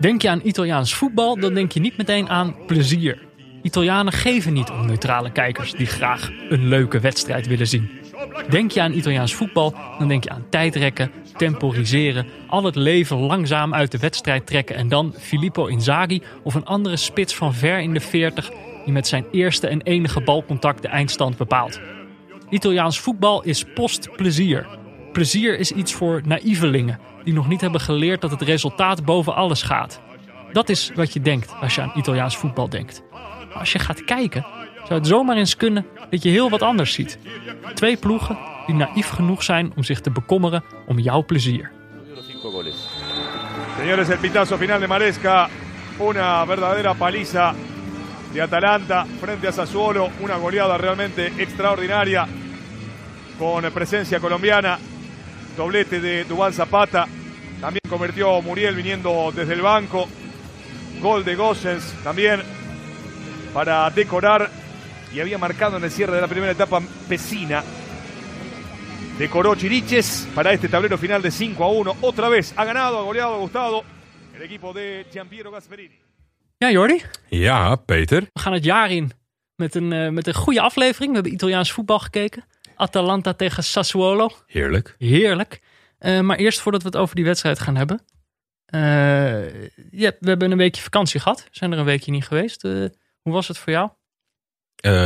Denk je aan Italiaans voetbal, dan denk je niet meteen aan plezier. Italianen geven niet om neutrale kijkers die graag een leuke wedstrijd willen zien. Denk je aan Italiaans voetbal, dan denk je aan tijdrekken, temporiseren, al het leven langzaam uit de wedstrijd trekken en dan Filippo Inzaghi of een andere spits van ver in de 40 die met zijn eerste en enige balcontact de eindstand bepaalt. Italiaans voetbal is postplezier. Plezier is iets voor naïvelingen die nog niet hebben geleerd dat het resultaat boven alles gaat. Dat is wat je denkt als je aan Italiaans voetbal denkt. Maar als je gaat kijken, zou het zomaar eens kunnen dat je heel wat anders ziet. Twee ploegen die naïef genoeg zijn om zich te bekommeren om jouw plezier. Señores, el pitazo final de Maresca. Una verdadera paliza de Atalanta frente a Sassuolo. Una goleada realmente extraordinaria con presencia colombiana. Doblete de Dubán Zapata. También convirtió Muriel viniendo desde el banco. Gol de Gossens también para decorar. Y había marcado en el cierre de la primera etapa Pesina. Decoró Chiriches para este tablero final de 5 a 1. Otra vez ha ganado, ha goleado, ha gustado el equipo de Giampiero Gasperini. Ja, Jordi, Ja, Peter. we gaan het jaar in met een, eh, met een goede aflevering. We hebben Italiaans voetbal gekeken. Atalanta tegen Sassuolo. Heerlijk. Heerlijk. Eh, maar eerst voordat we het over die wedstrijd gaan hebben. eh, ja, we hebben een weekje vakantie gehad. We zijn er een weekje niet geweest. Eh, hoe was het voor jou?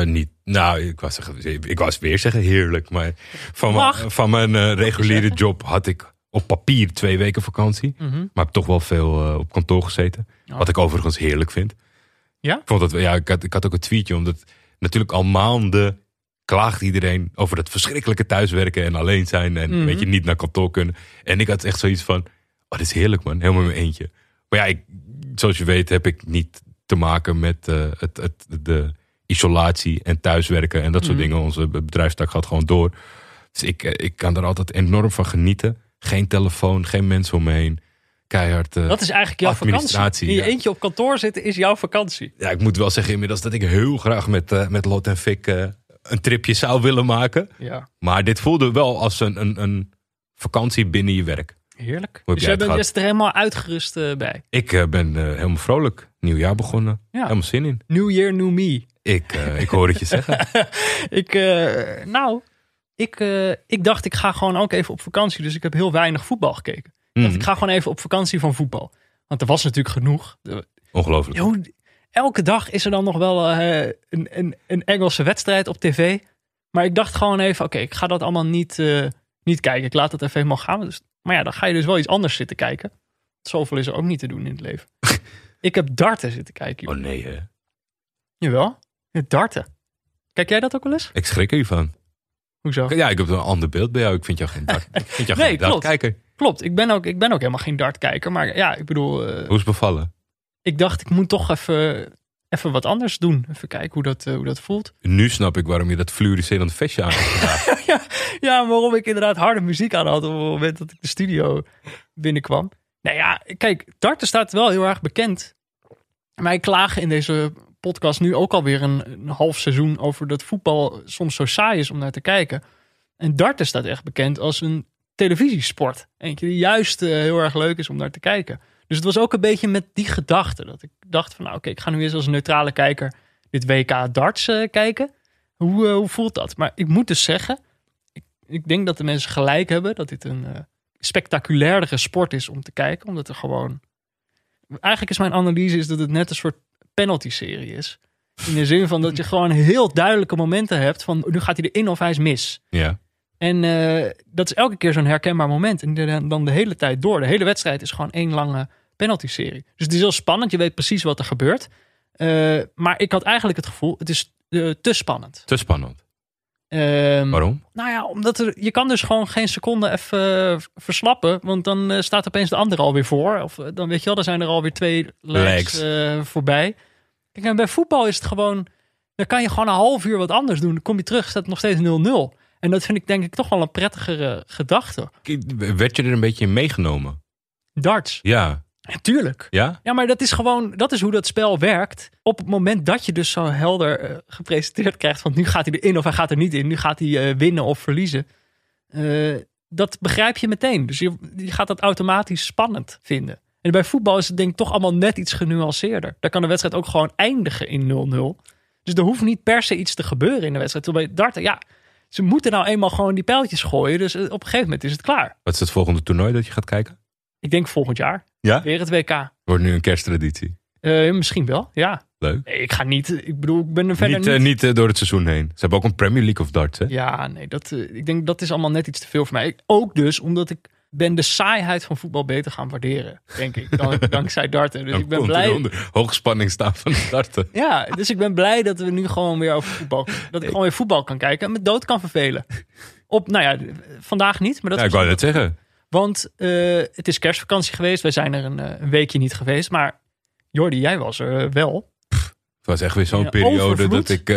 Niet, nou, ik was, ik was weer zeggen heerlijk. Maar van, Mag. van mijn reguliere job had ik op papier twee weken vakantie. Mhm. Maar heb toch wel veel op kantoor gezeten. Wat ik overigens heerlijk vind. Ja? Ik, vond dat, ja, ik, had, ik had ook een tweetje, omdat natuurlijk al maanden klaagt iedereen over het verschrikkelijke thuiswerken en alleen zijn. En Mhm. weet je, niet naar kantoor kunnen. En ik had echt zoiets van, oh, dit is heerlijk man, helemaal in mijn eentje. Maar ja, ik, zoals je weet heb ik niet te maken met eh, het, het, de isolatie en thuiswerken en dat soort Mhm. dingen. Onze bedrijfstak gaat gewoon door. Dus ik, eh, ik kan er altijd enorm van genieten. Geen telefoon, geen mensen om me heen. Keihard. eh, Dat is eigenlijk jouw vakantie. In je ja. eentje op kantoor zitten is jouw vakantie. ja, ik moet wel zeggen inmiddels dat ik heel graag met, met Lot en Fik een tripje zou willen maken. Ja, Maar dit voelde wel als een, een, een vakantie binnen je werk. heerlijk. heb Dus jij bent er helemaal uitgerust eh, bij. Ik eh, ben eh, helemaal vrolijk. Nieuw jaar begonnen. Ja. Helemaal zin in. New Year, new me. Ik, eh, ik hoor het je zeggen. ik, eh, nou, ik, eh, ik dacht ik ga gewoon ook even op vakantie. Dus ik heb heel weinig voetbal gekeken. Ik dacht Mhm. ik ga gewoon even op vakantie van voetbal. Want er was natuurlijk genoeg. Ongelooflijk. Elke dag is er dan nog wel eh, een, een, een Engelse wedstrijd op tv. Maar ik dacht gewoon even, oké, ik ga dat allemaal niet, eh, niet kijken. Ik laat het even helemaal gaan. Dus, maar ja, dan ga je dus wel iets anders zitten kijken. Zoveel is er ook niet te doen in het leven. ik heb darten zitten kijken. joh. Oh nee, hè. Jawel, het darten. Kijk jij dat ook wel eens? Ik schrik ervan. Hoezo? Ja, ik heb een ander beeld bij jou. Ik vind jou geen dart, ik vind jou Nee, geen klopt. dartkijker. Klopt, ik ben, ook, ik ben ook helemaal geen dartkijker. Maar ja, ik bedoel, eh, Hoe is het bevallen? Ik dacht ik moet toch even, even wat anders doen. Even kijken hoe dat, eh, hoe dat voelt. Nu snap ik waarom je dat fluoriserend vestje aan hebt gedaan. ja, ja, waarom ik inderdaad harde muziek aan had op het moment dat ik de studio binnenkwam. Nou ja, kijk, darten staat wel heel erg bekend. Wij klagen in deze podcast nu ook alweer een, een half seizoen over dat voetbal soms zo saai is om naar te kijken. En darten staat echt bekend als een televisiesport. Eentje die juist eh, heel erg leuk is om naar te kijken. Dus het was ook een beetje met die gedachte dat ik dacht van nou oké, ik ga nu eens als neutrale kijker dit WK darts eh, kijken. Hoe, eh, hoe voelt dat? Maar ik moet dus zeggen, ik, ik denk dat de mensen gelijk hebben dat dit een eh spectaculairdere sport is om te kijken. Omdat er gewoon... Eigenlijk is mijn analyse is dat het net een soort penalty-serie is. In de zin van dat je gewoon heel duidelijke momenten hebt van nu gaat hij erin of hij is mis. Ja. En eh, dat is elke keer zo'n herkenbaar moment. En de- dan de hele tijd door. De hele wedstrijd is gewoon één lange penalty-serie. Dus het is heel spannend. Je weet precies wat er gebeurt. Eh, maar ik had eigenlijk het gevoel, het is eh, te spannend. Te spannend. Ehm, Waarom? nou ja, omdat er, je kan dus gewoon geen seconde even verslappen. Want dan staat opeens de andere alweer voor. Of dan weet je wel, dan zijn er alweer twee legs, voorbij. Kijk, en bij voetbal is het gewoon... Dan kan je gewoon een half uur wat anders doen. Dan kom je terug, staat het nog steeds 0-0. En dat vind ik denk ik toch wel een prettigere gedachte. Werd je er een beetje in meegenomen? Darts, Ja. natuurlijk. Ja? Ja, maar dat is gewoon, dat is hoe dat spel werkt. Op het moment dat je dus zo helder eh, gepresenteerd krijgt van nu gaat hij erin of hij gaat er niet in. Nu gaat hij eh, winnen of verliezen. Eh, dat begrijp je meteen. Dus je, je gaat dat automatisch spannend vinden. En bij voetbal is het denk ik toch allemaal net iets genuanceerder. Daar kan de wedstrijd ook gewoon eindigen in 0-0. Dus er hoeft niet per se iets te gebeuren in de wedstrijd. Terwijl bij darten, ja, ze moeten nou eenmaal gewoon die pijltjes gooien. Dus eh, op een gegeven moment is het klaar. Wat is het volgende toernooi dat je gaat kijken? Ik denk volgend jaar Ja? weer het WK. Wordt nu een kersttraditie. Eh, misschien wel, ja. Leuk. Nee, ik ga niet, ik bedoel, ik ben er verder Niet, niet... eh, niet door het seizoen heen. Ze hebben ook een Premier League of darts, hè? Ja, nee, dat, ik denk dat is allemaal net iets te veel voor mij. Ook dus omdat ik ben de saaiheid van voetbal beter gaan waarderen, denk ik. Dan, dankzij darten. Dus ik ben blij. hoogspanning staan van darten. Ja, dus ik ben blij dat we nu gewoon weer over voetbal. Dat ik gewoon weer voetbal kan kijken en me dood kan vervelen. Op, nou ja, vandaag niet, maar dat Ja, ik wou net zeggen. Want eh, het is kerstvakantie geweest. Wij zijn er een, eh, een weekje niet geweest. Maar Jordi, jij was er eh, wel. Het was echt weer zo'n periode overvloed. dat ik...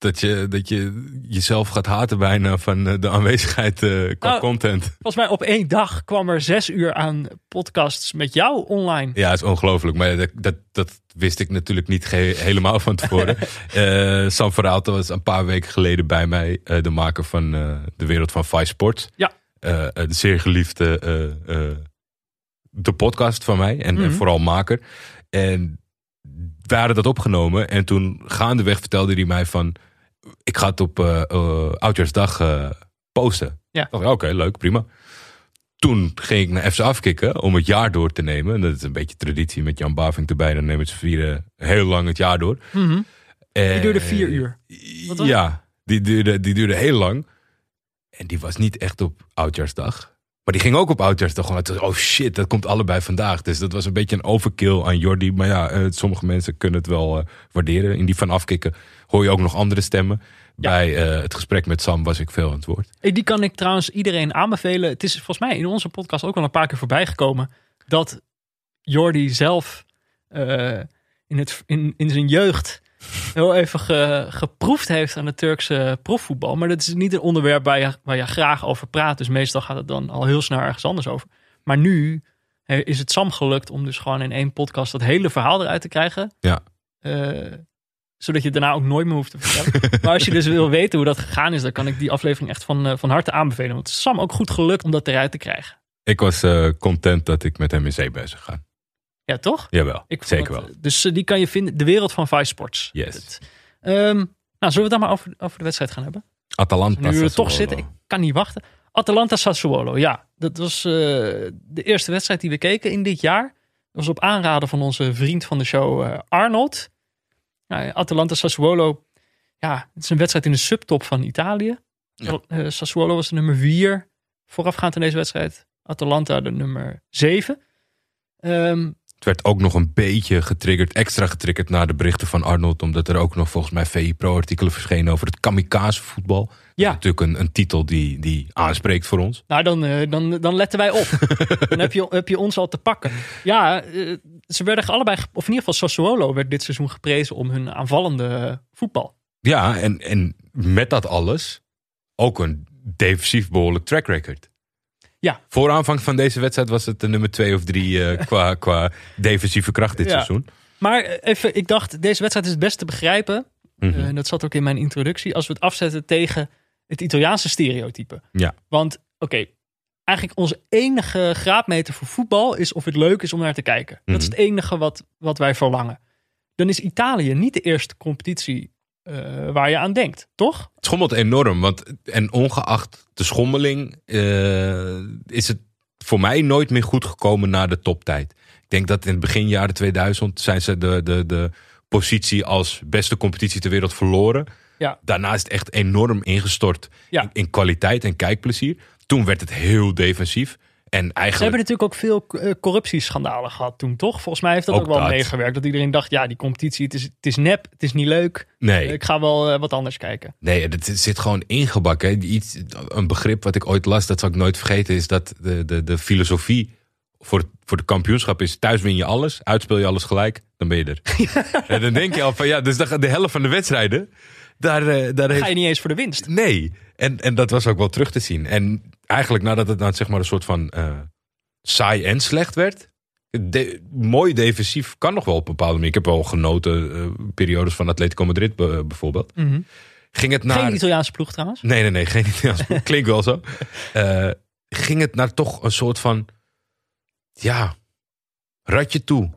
dat, je, dat je jezelf gaat haten bijna van eh, de aanwezigheid eh, qua Nou, content. Volgens mij op één dag kwam er zes uur aan podcasts met jou online. Ja, het is ongelooflijk. Maar dat, dat, dat wist ik natuurlijk niet helemaal van tevoren. Eh Sam Verhaalten was een paar weken geleden bij mij. de maker van De Wereld van Vice Sports. Ja. De zeer geliefde de podcast van mij. En, en Mhm. vooral maker. En we hadden dat opgenomen. En toen gaandeweg vertelde hij mij van... Ik ga het op eh eh, Oudjaarsdag eh, posten. Ja. Oké, leuk, prima. Toen ging ik naar FC afkicken om het jaar door te nemen. En dat is een beetje traditie met Jan Bavink erbij. Dan nemen ze vieren heel lang het jaar door. Mhm. Die En- duurde vier uur. Wat Ja, die duurde, die duurde heel lang. En die was niet echt op Oudjaarsdag. Maar die ging ook op Oudjaarsdag. Gewoon uit, oh shit, dat komt allebei vandaag. Dus dat was een beetje een overkill aan Jordi. Maar ja, eh, sommige mensen kunnen het wel eh, waarderen. In die van afkicken hoor je ook nog andere stemmen. Bij eh, het gesprek met Sam was ik veel aan het woord. Hey, Die kan ik trouwens iedereen aanbevelen. Het is volgens mij in onze podcast ook al een paar keer voorbij gekomen. Dat Jordi zelf in, het, in, in zijn jeugd heel even ge- geproefd heeft aan het Turkse profvoetbal. Maar dat is niet een onderwerp waar je, waar je graag over praat. Dus meestal gaat het dan al heel snel ergens anders over. Maar nu is het Sam gelukt om dus gewoon in één podcast dat hele verhaal eruit te krijgen. Ja. Eh, zodat je het daarna ook nooit meer hoeft te vertellen. maar als je dus wil weten hoe dat gegaan is, dan kan ik die aflevering echt van, eh, van harte aanbevelen. Want het is Sam ook goed gelukt om dat eruit te krijgen. Ik was eh, content dat ik met hem in zee ben gegaan. Ja, toch? Jawel, Ik zeker wel. eh, Dus eh, die kan je vinden. De wereld van Vice Sports. Yes. Ehm, nou, zullen we het dan maar over, over de wedstrijd gaan hebben? Atalanta. Nu we er toch zitten, ik kan niet wachten. Atalanta Sassuolo, ja. Dat was eh, de eerste wedstrijd die we keken in dit jaar. Dat was op aanraden van onze vriend van de show eh, Arnold. Nou, Atalanta Sassuolo, ja, het is een wedstrijd in de subtop van Italië. Ja. Eh, Sassuolo was de nummer vier voorafgaand aan deze wedstrijd. Atalanta de nummer zeven. Ehm, Het werd ook nog een beetje getriggerd, extra getriggerd na de berichten van Arnold. Omdat er ook nog volgens mij VI Pro artikelen verschenen over het kamikaze voetbal. Ja, natuurlijk een, een titel die, die aanspreekt voor ons. Nou, dan, eh, dan, dan letten wij op. dan heb je, heb je ons al te pakken. Ja, eh, ze werden allebei, of in ieder geval Sassuolo werd dit seizoen geprezen om hun aanvallende voetbal. Ja, en, en met dat alles ook een defensief behoorlijk track record. Ja. Voor aanvang van deze wedstrijd was het de nummer twee of drie eh, qua, qua defensieve kracht dit Ja. seizoen. Maar eh, even, ik dacht, deze wedstrijd is het best te begrijpen. Mhm. Eh, dat zat ook in mijn introductie. Als we het afzetten tegen het Italiaanse stereotype. Ja. Want, oké, eigenlijk onze enige graadmeter voor voetbal is of het leuk is om naar te kijken. Dat is Mhm. het enige wat, wat wij verlangen. Dan is Italië niet de eerste competitie eh, waar je aan denkt, toch? Het schommelt enorm, want en ongeacht de schommeling eh, is het voor mij nooit meer goed gekomen na de toptijd. Ik denk dat in het begin jaren 2000 zijn ze de, de, de positie als beste competitie ter wereld verloren. Ja. Daarna is het echt enorm ingestort Ja. in, in kwaliteit en kijkplezier. Toen werd het heel defensief. En Ze eigenlijk hebben natuurlijk ook veel eh, corruptieschandalen gehad toen, toch? Volgens mij heeft dat ook, Ook wel dat. meegewerkt. Dat iedereen dacht, ja, die competitie, het is, het is nep, het is niet leuk. nee, Ik ga wel eh, wat anders kijken. Nee, het zit gewoon ingebakken. hè. Iets, een begrip wat ik ooit las, dat zal ik nooit vergeten, is dat de, de, de filosofie voor, voor de kampioenschap is: thuis win je alles, uitspeel je alles gelijk, dan ben je er. en dan denk je al van ja, dus de, helft van de wedstrijden, daar, eh, daar Ga heeft. je niet eens voor de winst. Nee, en, en dat was ook wel terug te zien. En eigenlijk nadat het dan zeg maar een soort van eh, saai en slecht werd. De, mooi defensief kan nog wel op een bepaalde manier. Ik heb wel genoten eh, periodes van Atletico Madrid be- bijvoorbeeld. Ging het naar... Geen Italiaanse ploeg trouwens. Nee, nee, nee, geen Italiaans. Klinkt wel zo. Eh, ging het naar toch een soort van, ja, ratje toe.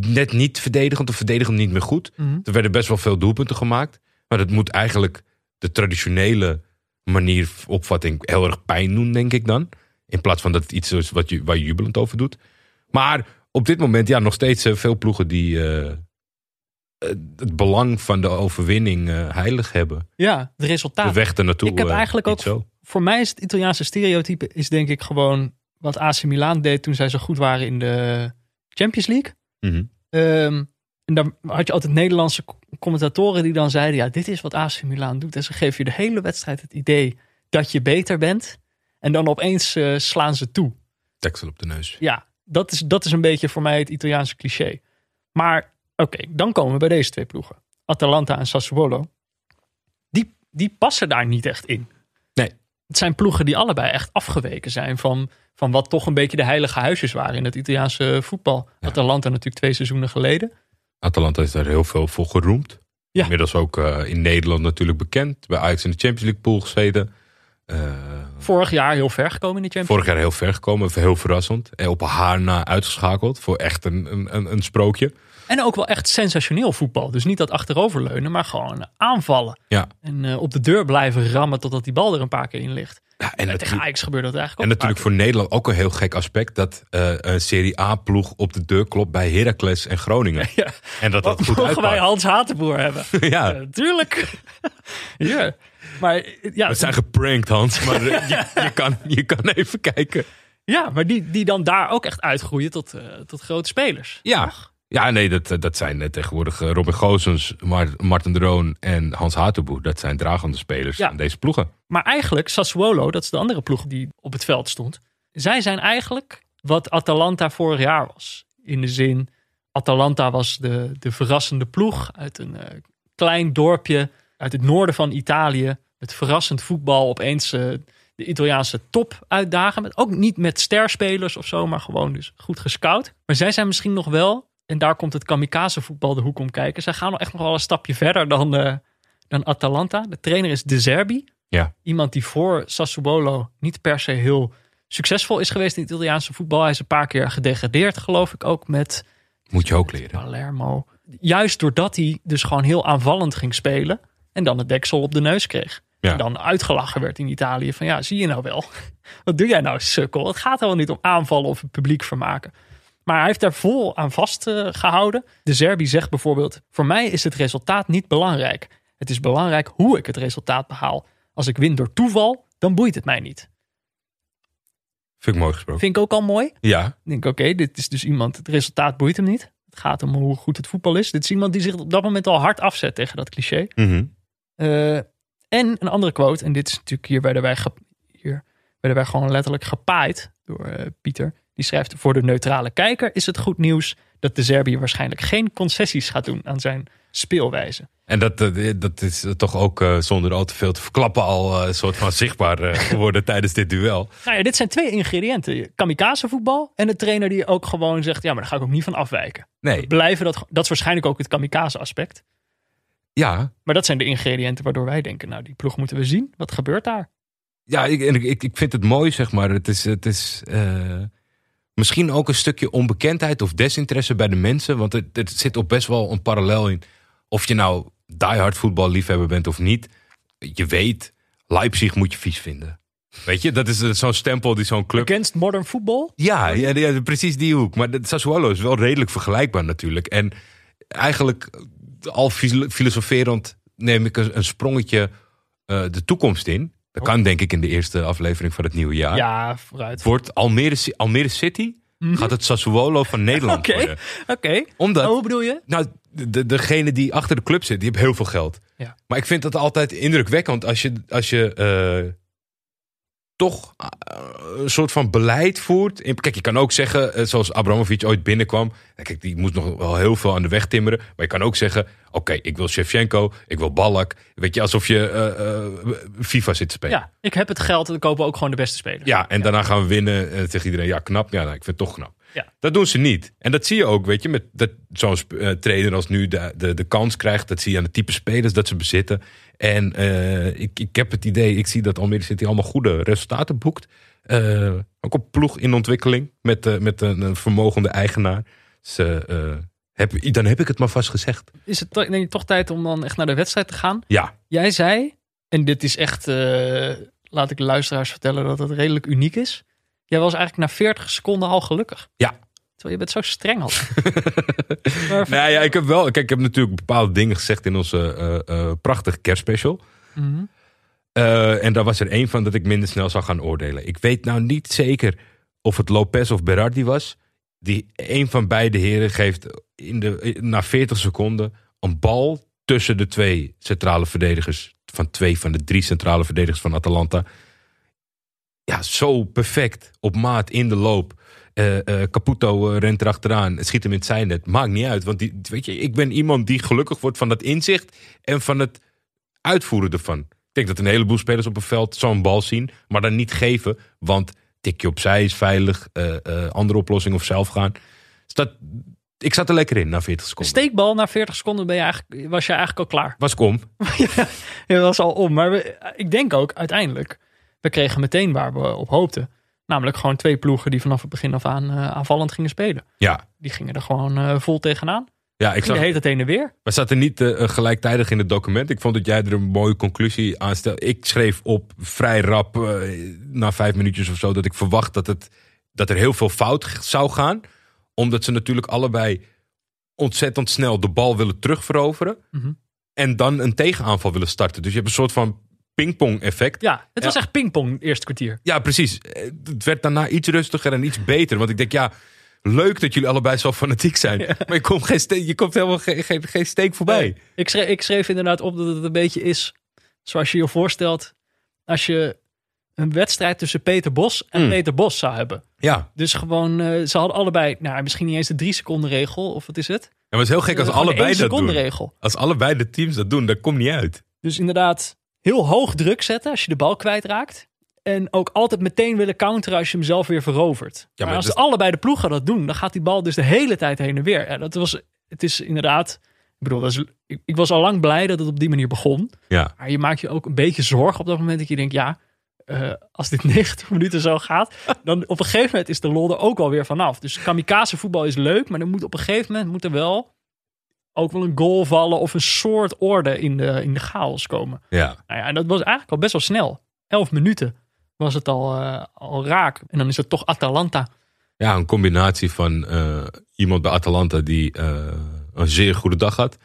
Net niet verdedigend of verdedigend niet meer goed. Mhm. Er werden best wel veel doelpunten gemaakt. Maar dat moet eigenlijk de traditionele manier opvatting heel erg pijn doen, denk ik dan. In plaats van dat het iets is wat je, waar je jubelend over doet. Maar op dit moment, ja, nog steeds eh, veel ploegen die eh, het belang van de overwinning eh, heilig hebben. Ja, het resultaat. De weg ernaartoe. Ik heb eh, eigenlijk ook- Zo. Voor mij is het Italiaanse stereotype is denk ik gewoon wat AC Milan deed toen zij zo goed waren in de Champions League. Mhm. Ehm, en dan had je altijd Nederlandse co- commentatoren die dan zeiden: Ja, dit is wat AC Milan doet. En ze geven je de hele wedstrijd het idee dat je beter bent. En dan opeens eh, slaan ze toe. Deksel op de neus. Ja, dat is, dat is een beetje voor mij het Italiaanse cliché. Maar oké, dan komen we bij deze twee ploegen: Atalanta en Sassuolo. Die, die passen daar niet echt in. Nee. Het zijn ploegen die allebei echt afgeweken zijn van, van wat toch een beetje de heilige huisjes waren in het Italiaanse voetbal. Ja. Atalanta natuurlijk twee seizoenen geleden. Atalanta is daar heel veel voor geroemd. Ja. Inmiddels ook eh, in Nederland natuurlijk bekend. Bij Ajax in de Champions League pool gezeten. Eh, Vorig jaar heel ver gekomen in de Champions vorig jaar heel ver gekomen. Heel verrassend. En op haar na uitgeschakeld. Voor echt een, een, een, een sprookje. En ook wel echt sensationeel voetbal. Dus niet dat achteroverleunen, maar gewoon aanvallen. Ja. En eh, op de deur blijven rammen totdat die bal er een paar keer in ligt. Ja en, En tegen natuurlijk, Ajax gebeurde dat eigenlijk en ook. natuurlijk voor Nederland ook een heel gek aspect. Dat eh, een Serie A ploeg op de deur klopt bij Heracles en Groningen. Ja. En dat dat Wat goed mogen wij uitpakt. Hans Hatenboer hebben? Ja, Ja, tuurlijk. ja. Maar, eh, ja, we zijn geprankt Hans. Maar eh, je, je, kan, je kan even kijken. ja, maar die, die dan daar ook echt uitgroeien tot, eh, tot grote spelers. Ja, ja nee, dat, dat zijn eh, tegenwoordig eh, Robin Goossens, Mar- Martin Droon en Hans Hatenboer. Dat zijn dragende spelers Ja. van deze ploegen. Maar eigenlijk, Sassuolo, dat is de andere ploeg die op het veld stond. Zij zijn eigenlijk wat Atalanta vorig jaar was. In de zin, Atalanta was de, de verrassende ploeg uit een eh, klein dorpje uit het noorden van Italië. Met verrassend voetbal opeens de Italiaanse top uitdagen. Met, ook niet met sterspelers of zo, maar gewoon dus goed gescout. Maar zij zijn misschien nog wel, en daar komt het kamikaze voetbal de hoek om kijken. Zij gaan nog echt nog wel een stapje verder dan, eh, dan Atalanta. De trainer is De Zerbi Ja, iemand die voor Sassuolo niet per se heel succesvol is geweest in het Italiaanse voetbal. Hij is een paar keer gedegradeerd, geloof ik, ook met moet je ook leren. Palermo. Juist doordat hij dus gewoon heel aanvallend ging spelen en dan het deksel op de neus kreeg. Ja. En dan uitgelachen werd in Italië van ja, zie je nou wel. Wat doe jij nou, sukkel? Het gaat helemaal niet om aanvallen of het publiek vermaken. Maar hij heeft daar vol aan vastgehouden. De Serbi zegt bijvoorbeeld: Voor mij is het resultaat niet belangrijk. Het is belangrijk hoe ik het resultaat behaal. Als ik win door toeval, dan boeit het mij niet. Vind ik mooi gesproken. Vind ik ook al mooi. Ja, Ik denk, oké, dit is dus iemand, het resultaat boeit hem niet. Het gaat om hoe goed het voetbal is. Dit is iemand die zich op dat moment al hard afzet tegen dat cliché. mhm. Eh, en een andere quote, en dit is natuurlijk hier werden wij, hier werden wij gewoon letterlijk gepaaid door eh, Pieter. Die schrijft, voor de neutrale kijker is het goed nieuws dat de Serbië waarschijnlijk geen concessies gaat doen aan zijn speelwijze. En dat, eh, dat is toch ook eh, zonder al te veel te verklappen al eh, een soort van zichtbaar geworden tijdens dit duel. Nou ja, dit zijn twee ingrediënten. Kamikaze voetbal en de trainer die ook gewoon zegt, ja, maar daar ga ik ook niet van afwijken. Nee, Blijven dat, dat is waarschijnlijk ook het kamikaze aspect. ja, Maar dat zijn de ingrediënten waardoor wij denken, nou die ploeg moeten we zien. Wat gebeurt daar? ja ik, ik, ik vind het mooi, zeg maar. Het is, het is misschien ook een stukje onbekendheid of desinteresse bij de mensen. Want het, het zit op best wel een parallel in. Of je nou diehard voetballiefhebber bent of niet. Je weet, Leipzig moet je vies vinden. Weet je, dat is eh, zo'n stempel die zo'n club... Against modern football? Ja, ja, ja, precies die hoek. Maar Sassuolo is wel redelijk vergelijkbaar natuurlijk. En eigenlijk al fil- filosoferend neem ik een, een sprongetje eh, de toekomst in. Dat kan denk ik in de eerste aflevering van het nieuwe jaar. Ja, vooruit. Wordt Almere, Almere City gaat het Sassuolo van Nederland Mhm. Oké, worden. oké. Omdat, Oh, hoe bedoel je? nou, de, degene die achter de club zit, die heeft heel veel geld. Ja. Maar ik vind dat altijd indrukwekkend als je, als je eh, toch eh, een soort van beleid voert. Kijk, je kan ook zeggen, eh, zoals Abramovic ooit binnenkwam. Kijk, die moest nog wel heel veel aan de weg timmeren. Maar je kan ook zeggen, oké, ik wil Shevchenko, ik wil Ballack. Weet je, alsof je eh, FIFA zit te spelen. Ja, ik heb het geld en dan kopen we ook gewoon de beste spelers. Ja, en daarna gaan we winnen. En tegen iedereen, ja, knap. Ja, nou, ik vind het toch knap. Ja. Dat doen ze niet. En dat zie je ook, weet je, met dat zo'n eh, trainer als nu de, de, de kans krijgt. Dat zie je aan de type spelers dat ze bezitten. En eh, ik, ik heb het idee, ik zie dat Almere City allemaal goede resultaten boekt. Eh, ook op ploeg in ontwikkeling met, met een, een vermogende eigenaar. ze, eh, heb, dan heb ik het maar vast gezegd. Is het denk je, toch tijd om dan echt naar de wedstrijd te gaan? Ja, Jij zei, en dit is echt, laat ik de luisteraars vertellen dat het redelijk uniek is. Jij was eigenlijk na 40 seconden al gelukkig. Ja. Terwijl je bent zo streng al. nou ja, ik heb wel. Kijk, ik heb natuurlijk bepaalde dingen gezegd in onze eh, prachtige kerstspecial. Mhm. Eh, en daar was er één van dat ik minder snel zou gaan oordelen. Ik weet nou niet zeker of het Lopez of Berardi was. Die een van beide heren geeft in de, na 40 seconden een bal tussen de twee centrale verdedigers. Van twee van de drie centrale verdedigers van Atalanta. Ja, zo perfect. Op maat in de loop. Eh, eh, Caputo eh, rent erachteraan. Schiet hem in het zijnet. Maakt niet uit. Want die, weet je, ik ben iemand die gelukkig wordt van dat inzicht. En van het uitvoeren ervan. Ik denk dat een heleboel spelers op een veld zo'n bal zien. Maar dan niet geven. Want tikje opzij is veilig. andere oplossing of zelf gaan. Dus dat, ik zat er lekker in na 40 Een seconden. steekbal na 40 seconden ben je eigenlijk, was je eigenlijk al klaar. Was kom. Je was al om. Maar we- ik denk ook uiteindelijk, we kregen meteen waar we op hoopten. Namelijk gewoon twee ploegen die vanaf het begin af aan eh, aanvallend gingen spelen. Ja, Die gingen er gewoon eh, vol tegenaan. ja ik zag, de hele tijd heen en weer. we zaten niet eh, gelijktijdig in het document. Ik vond dat jij er een mooie conclusie aan stelde. Ik schreef op vrij rap, na vijf minuutjes of zo, dat ik verwacht dat, het, dat er heel veel fout zou gaan. Omdat ze natuurlijk allebei ontzettend snel de bal willen terugveroveren. Mhm. En dan een tegenaanval willen starten. Dus je hebt een soort van pingpong effect. Ja, het was Ja. echt pingpong het eerste kwartier. Ja, precies. Eh, Het werd daarna iets rustiger en iets beter. Want ik denk, ja, leuk dat jullie allebei zo fanatiek zijn. Maar je komt, geen ste- je komt helemaal geen, geen, geen steek voorbij. Ik schreef, ik schreef inderdaad op dat het een beetje is zoals je je voorstelt. Als je een wedstrijd tussen Peter Bos en Mm. Peter Bos zou hebben. Ja. Dus gewoon, eh, ze hadden allebei, nou misschien niet eens de drie seconden regel, of wat is het? En het is heel gek als Eh, allebei dat doen. regel. Als allebei de teams dat doen, dat komt niet uit. Dus inderdaad, heel hoog druk zetten als je de bal kwijtraakt. En ook altijd meteen willen counteren als je hem zelf weer verovert. maar, maar als dat- allebei de ploegen dat doen, dan gaat die bal dus de hele tijd heen en weer. Ja, dat was, het is inderdaad, ik bedoel, dat is, ik, ik was al lang blij dat het op die manier begon. Ja. Maar je maakt je ook een beetje zorgen op dat moment dat je denkt, ja, eh, als dit 90 minuten zo gaat, dan op een gegeven moment is de lol er ook alweer vanaf. Dus kamikaze voetbal is leuk, maar er moet op een gegeven moment moet er wel ook wel een goal vallen of een soort orde in de, in de chaos komen. Ja. Nou ja, en dat was eigenlijk al best wel snel. Elf minuten was het al, eh, al raak. En dan is het toch Atalanta. ja, een combinatie van eh, iemand bij Atalanta die eh, een zeer goede dag had.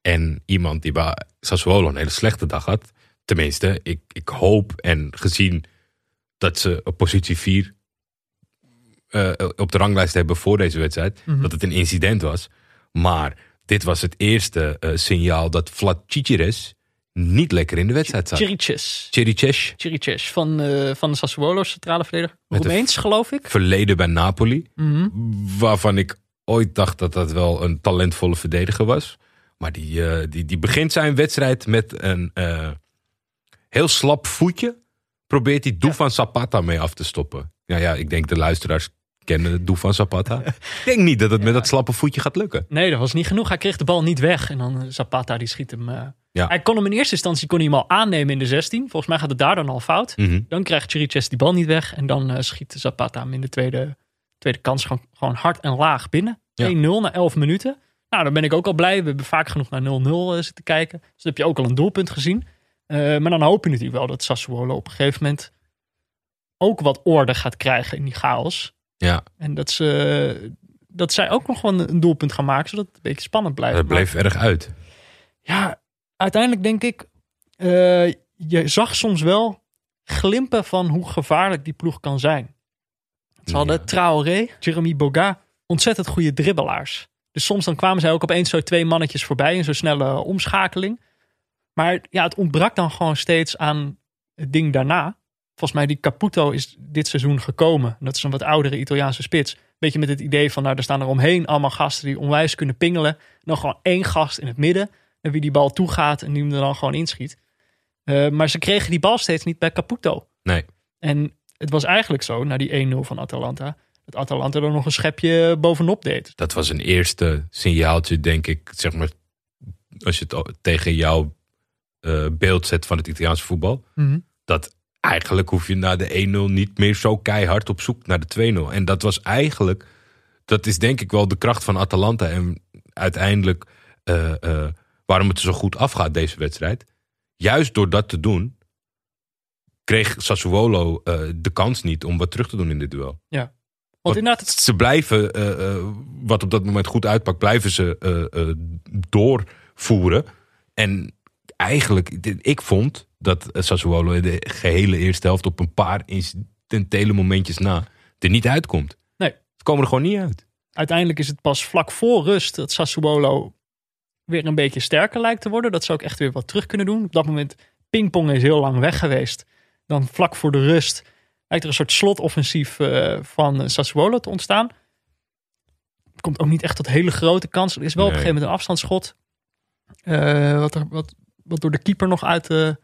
En iemand die bij Sassuolo een hele slechte dag had. Tenminste, ik, ik hoop en gezien dat ze op positie 4 eh, op de ranglijst hebben voor deze wedstrijd. Mhm. Dat het een incident was. Maar dit was het eerste eh, signaal dat Vlad Chichires niet lekker in de wedstrijd zat. Chiriches. Chiriches, Chiriches van, eh, van de Sassuolo centrale verdediger. Roemeens, geloof ik. verleden bij Napoli. Mhm. Waarvan ik ooit dacht dat dat wel een talentvolle verdediger was. Maar die, eh, die, die begint zijn wedstrijd met een heel slap voetje. Probeert hij Doe Zapata mee af te stoppen. Ja, ja, ik denk de luisteraars kennen Doe Zapata. ik denk niet dat het met dat slappe voetje gaat lukken. Nee, dat was niet genoeg. Hij kreeg de bal niet weg. En dan eh, Zapata, die schiet hem... eh, Ja. Hij kon hem in eerste instantie kon hij hem al aannemen in de 16. Volgens mij gaat het daar dan al fout. Mhm. Dan krijgt Chiriches die bal niet weg. En dan eh, schiet Zapata hem in de tweede, tweede kans gewoon, gewoon hard en laag binnen. 1-0 Ja. na 11 minuten. Nou, dan ben ik ook al blij. We hebben vaak genoeg naar 0-0 eh, zitten kijken. Dus dan heb je ook al een doelpunt gezien. Maar dan hoop je natuurlijk wel dat Sassuolo op een gegeven moment ook wat orde gaat krijgen in die chaos. Ja, En dat, ze, dat zij ook nog wel een doelpunt gaan maken, zodat het een beetje spannend blijft. dat bleef erg uit. Ja, uiteindelijk denk ik, eh, je zag soms wel glimpen van hoe gevaarlijk die ploeg kan zijn. Ze hadden Ja. Traoré, Jeremy Boga, ontzettend goede dribbelaars. Dus soms dan kwamen zij ook opeens zo twee mannetjes voorbij in zo'n snelle omschakeling. Maar ja, het ontbrak dan gewoon steeds aan het ding daarna. Volgens mij die Caputo is dit seizoen gekomen. Dat is een wat oudere Italiaanse spits. Beetje met het idee van, nou, er staan er omheen allemaal gasten die onwijs kunnen pingelen. Dan gewoon één gast in het midden. En wie die bal toegaat en die hem er dan gewoon inschiet. Eh, maar ze kregen die bal steeds niet bij Caputo. Nee. En het was eigenlijk zo, na die 1-0 van Atalanta, dat Atalanta er nog een schepje bovenop deed. Dat was een eerste signaaltje, denk ik. Zeg maar, als je het tegen jouw eh, beeld zet van het Italiaanse voetbal. dat eigenlijk hoef je na de 1-0 niet meer zo keihard op zoek naar de 2-0. En dat was eigenlijk dat is denk ik wel de kracht van Atalanta. En uiteindelijk eh, eh, waarom het zo goed afgaat, deze wedstrijd. Juist door dat te doen, kreeg Sassuolo eh, de kans niet om wat terug te doen in dit duel. Want inderdaad, het- Ze blijven, wat op dat moment goed uitpakt, blijven ze doorvoeren. En eigenlijk, ik vond dat eh, Sassuolo in de gehele eerste helft op een paar incidentele momentjes na er niet uitkomt. Nee. Ze komen er gewoon niet uit. uiteindelijk is het pas vlak voor rust dat Sassuolo weer een beetje sterker lijkt te worden. Dat ze ook echt weer wat terug kunnen doen. Op dat moment, pingpong is heel lang weg geweest. Dan vlak voor de rust lijkt er een soort slotoffensief eh, van eh, Sassuolo te ontstaan. Komt ook niet echt tot hele grote kansen. Er is wel op een gegeven moment een afstandsschot. eh, wat, er, wat, wat door de keeper nog uit de,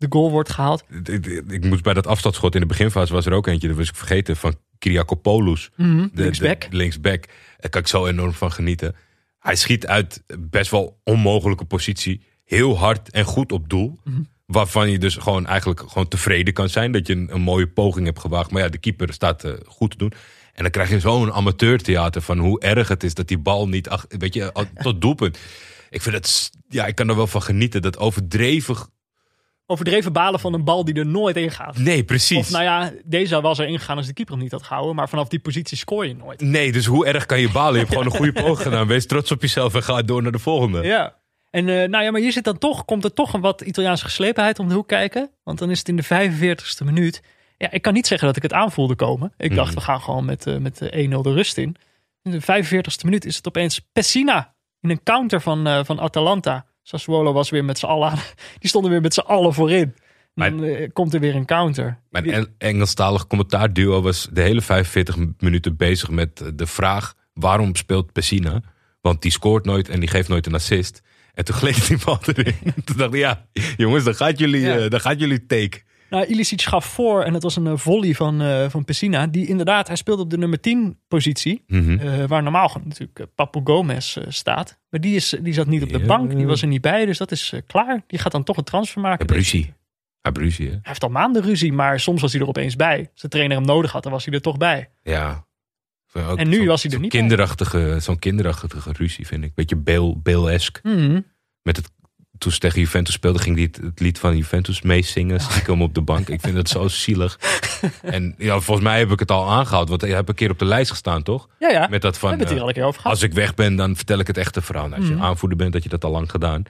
de goal wordt gehaald. Ik, ik- moest bij dat afstandsschot in de beginfase was er ook eentje, dat was ik vergeten, van Kyriakopoulos. De, Linksback. de- linksback. Daar kan ik zo enorm van genieten. Hij schiet uit best wel onmogelijke positie. Heel hard en goed op doel. Mhm. Waarvan je dus gewoon eigenlijk gewoon tevreden kan zijn. Dat je een, een mooie poging hebt gewaagd. Maar ja, de keeper staat eh, goed te doen. En dan krijg je zo'n amateurtheater van hoe erg het is dat die bal niet ach- weet je, tot doelpunt. Ik vind het, ja, ik kan er wel van genieten. Dat overdreven. Overdreven balen van een bal die er nooit in gaat. Nee, precies. Of nou ja, deze was er ingegaan als de keeper hem niet had gehouden. Maar vanaf die positie scoor je nooit. Nee, dus hoe erg kan je balen? Je hebt gewoon een goede poging gedaan. Wees trots op jezelf en ga door naar de volgende. Ja. En eh, nou ja, maar hier zit dan toch, komt er toch een wat Italiaanse geslepenheid om de hoek kijken. Want dan is het in de 45ste minuut. Ja, ik kan niet zeggen dat ik het aanvoelde komen. Ik dacht, Mhm. we gaan gewoon met, eh, met de 1-0 de rust in. In de 45ste minuut is het opeens Pessina. In een counter van, eh, van Atalanta. Sassuolo was weer met z'n allen. Die stonden weer met z'n allen voorin. Dan eh, komt er weer een counter. Mijn Eng- Engelstalig commentaarduo was de hele 45 minuten bezig met de vraag: waarom speelt Pessina? Want die scoort nooit en die geeft nooit een assist. En toen gleed die bal erin. toen dacht ik, ja, jongens, dan gaat jullie, Ja. eh, dan gaat jullie take. Nou, Ilicic gaf voor en het was een eh, volley van, eh van Pessina. Die inderdaad, hij speelde op de nummer 10 positie. Mhm. eh, waar normaal natuurlijk eh, Papu Gomez staat. Maar die, is, die zat niet op de Ja. bank, die was er niet bij. Dus dat is klaar. Die gaat dan toch een transfer maken. Heeft ruzie. Hij heeft ruzie, hè? Hij heeft al maanden ruzie, maar soms was hij er opeens bij. Als de trainer hem nodig had, dan was hij er toch bij. Ja. Ook En nu was hij er niet bij. Kinderachtige, zo'n kinderachtige ruzie, vind ik. Beetje Bale-esk. Mhm. Met het, toen ze tegen Juventus speelde, ging hij het, het lied van Juventus meezingen. Stiekem op de bank. Ik vind het zo zielig. En ja, volgens mij heb ik het al aangehaald. Want je hebt een keer op de lijst gestaan, toch? Ja, ja. Met dat we van, hebben het hier eh, al een keer over gehad. als ik weg ben, dan vertel ik het echte verhaal. Nou, als je Mhm. aanvoerder bent, dat je dat al lang gedaan.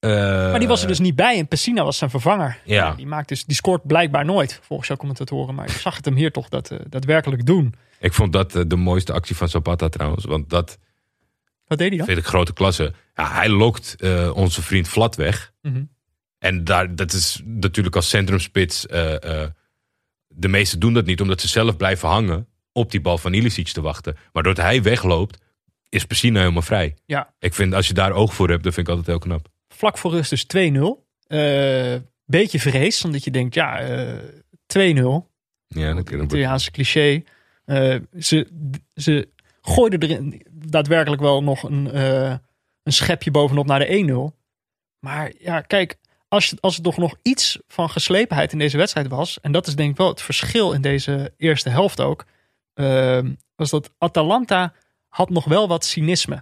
Eh, Maar die was er dus niet bij en Pessina was zijn vervanger. Ja. die, maakt dus, die scoort blijkbaar nooit, volgens jouw commentatoren. Maar ik zag het hem hier toch dat, eh, daadwerkelijk doen. Ik vond dat de mooiste actie van Zapata trouwens. Want dat Wat deed hij dan? vind ik grote klasse. Ja, hij lokt eh, onze vriend Vlat weg. Mhm. En daar, dat is natuurlijk als centrumspits. eh, eh, de meesten doen dat niet omdat ze zelf blijven hangen op die bal van Ilicic te wachten. Maar doordat hij wegloopt, is Pessina helemaal vrij. Ja. Ik vind als je daar oog voor hebt, dat vind ik altijd heel knap. Vlak voor rust dus 2-0. Eh, beetje vrees, omdat je denkt, ja, eh 2-0. Ja, dan, Italiaanse cliché. Eh, ze, ze gooiden er daadwerkelijk wel nog een, eh, een schepje bovenop naar de 1-0. Maar ja, kijk, als, als het toch nog iets van geslepenheid in deze wedstrijd was, en dat is denk ik wel het verschil in deze eerste helft ook, eh, was dat Atalanta had nog wel wat cynisme.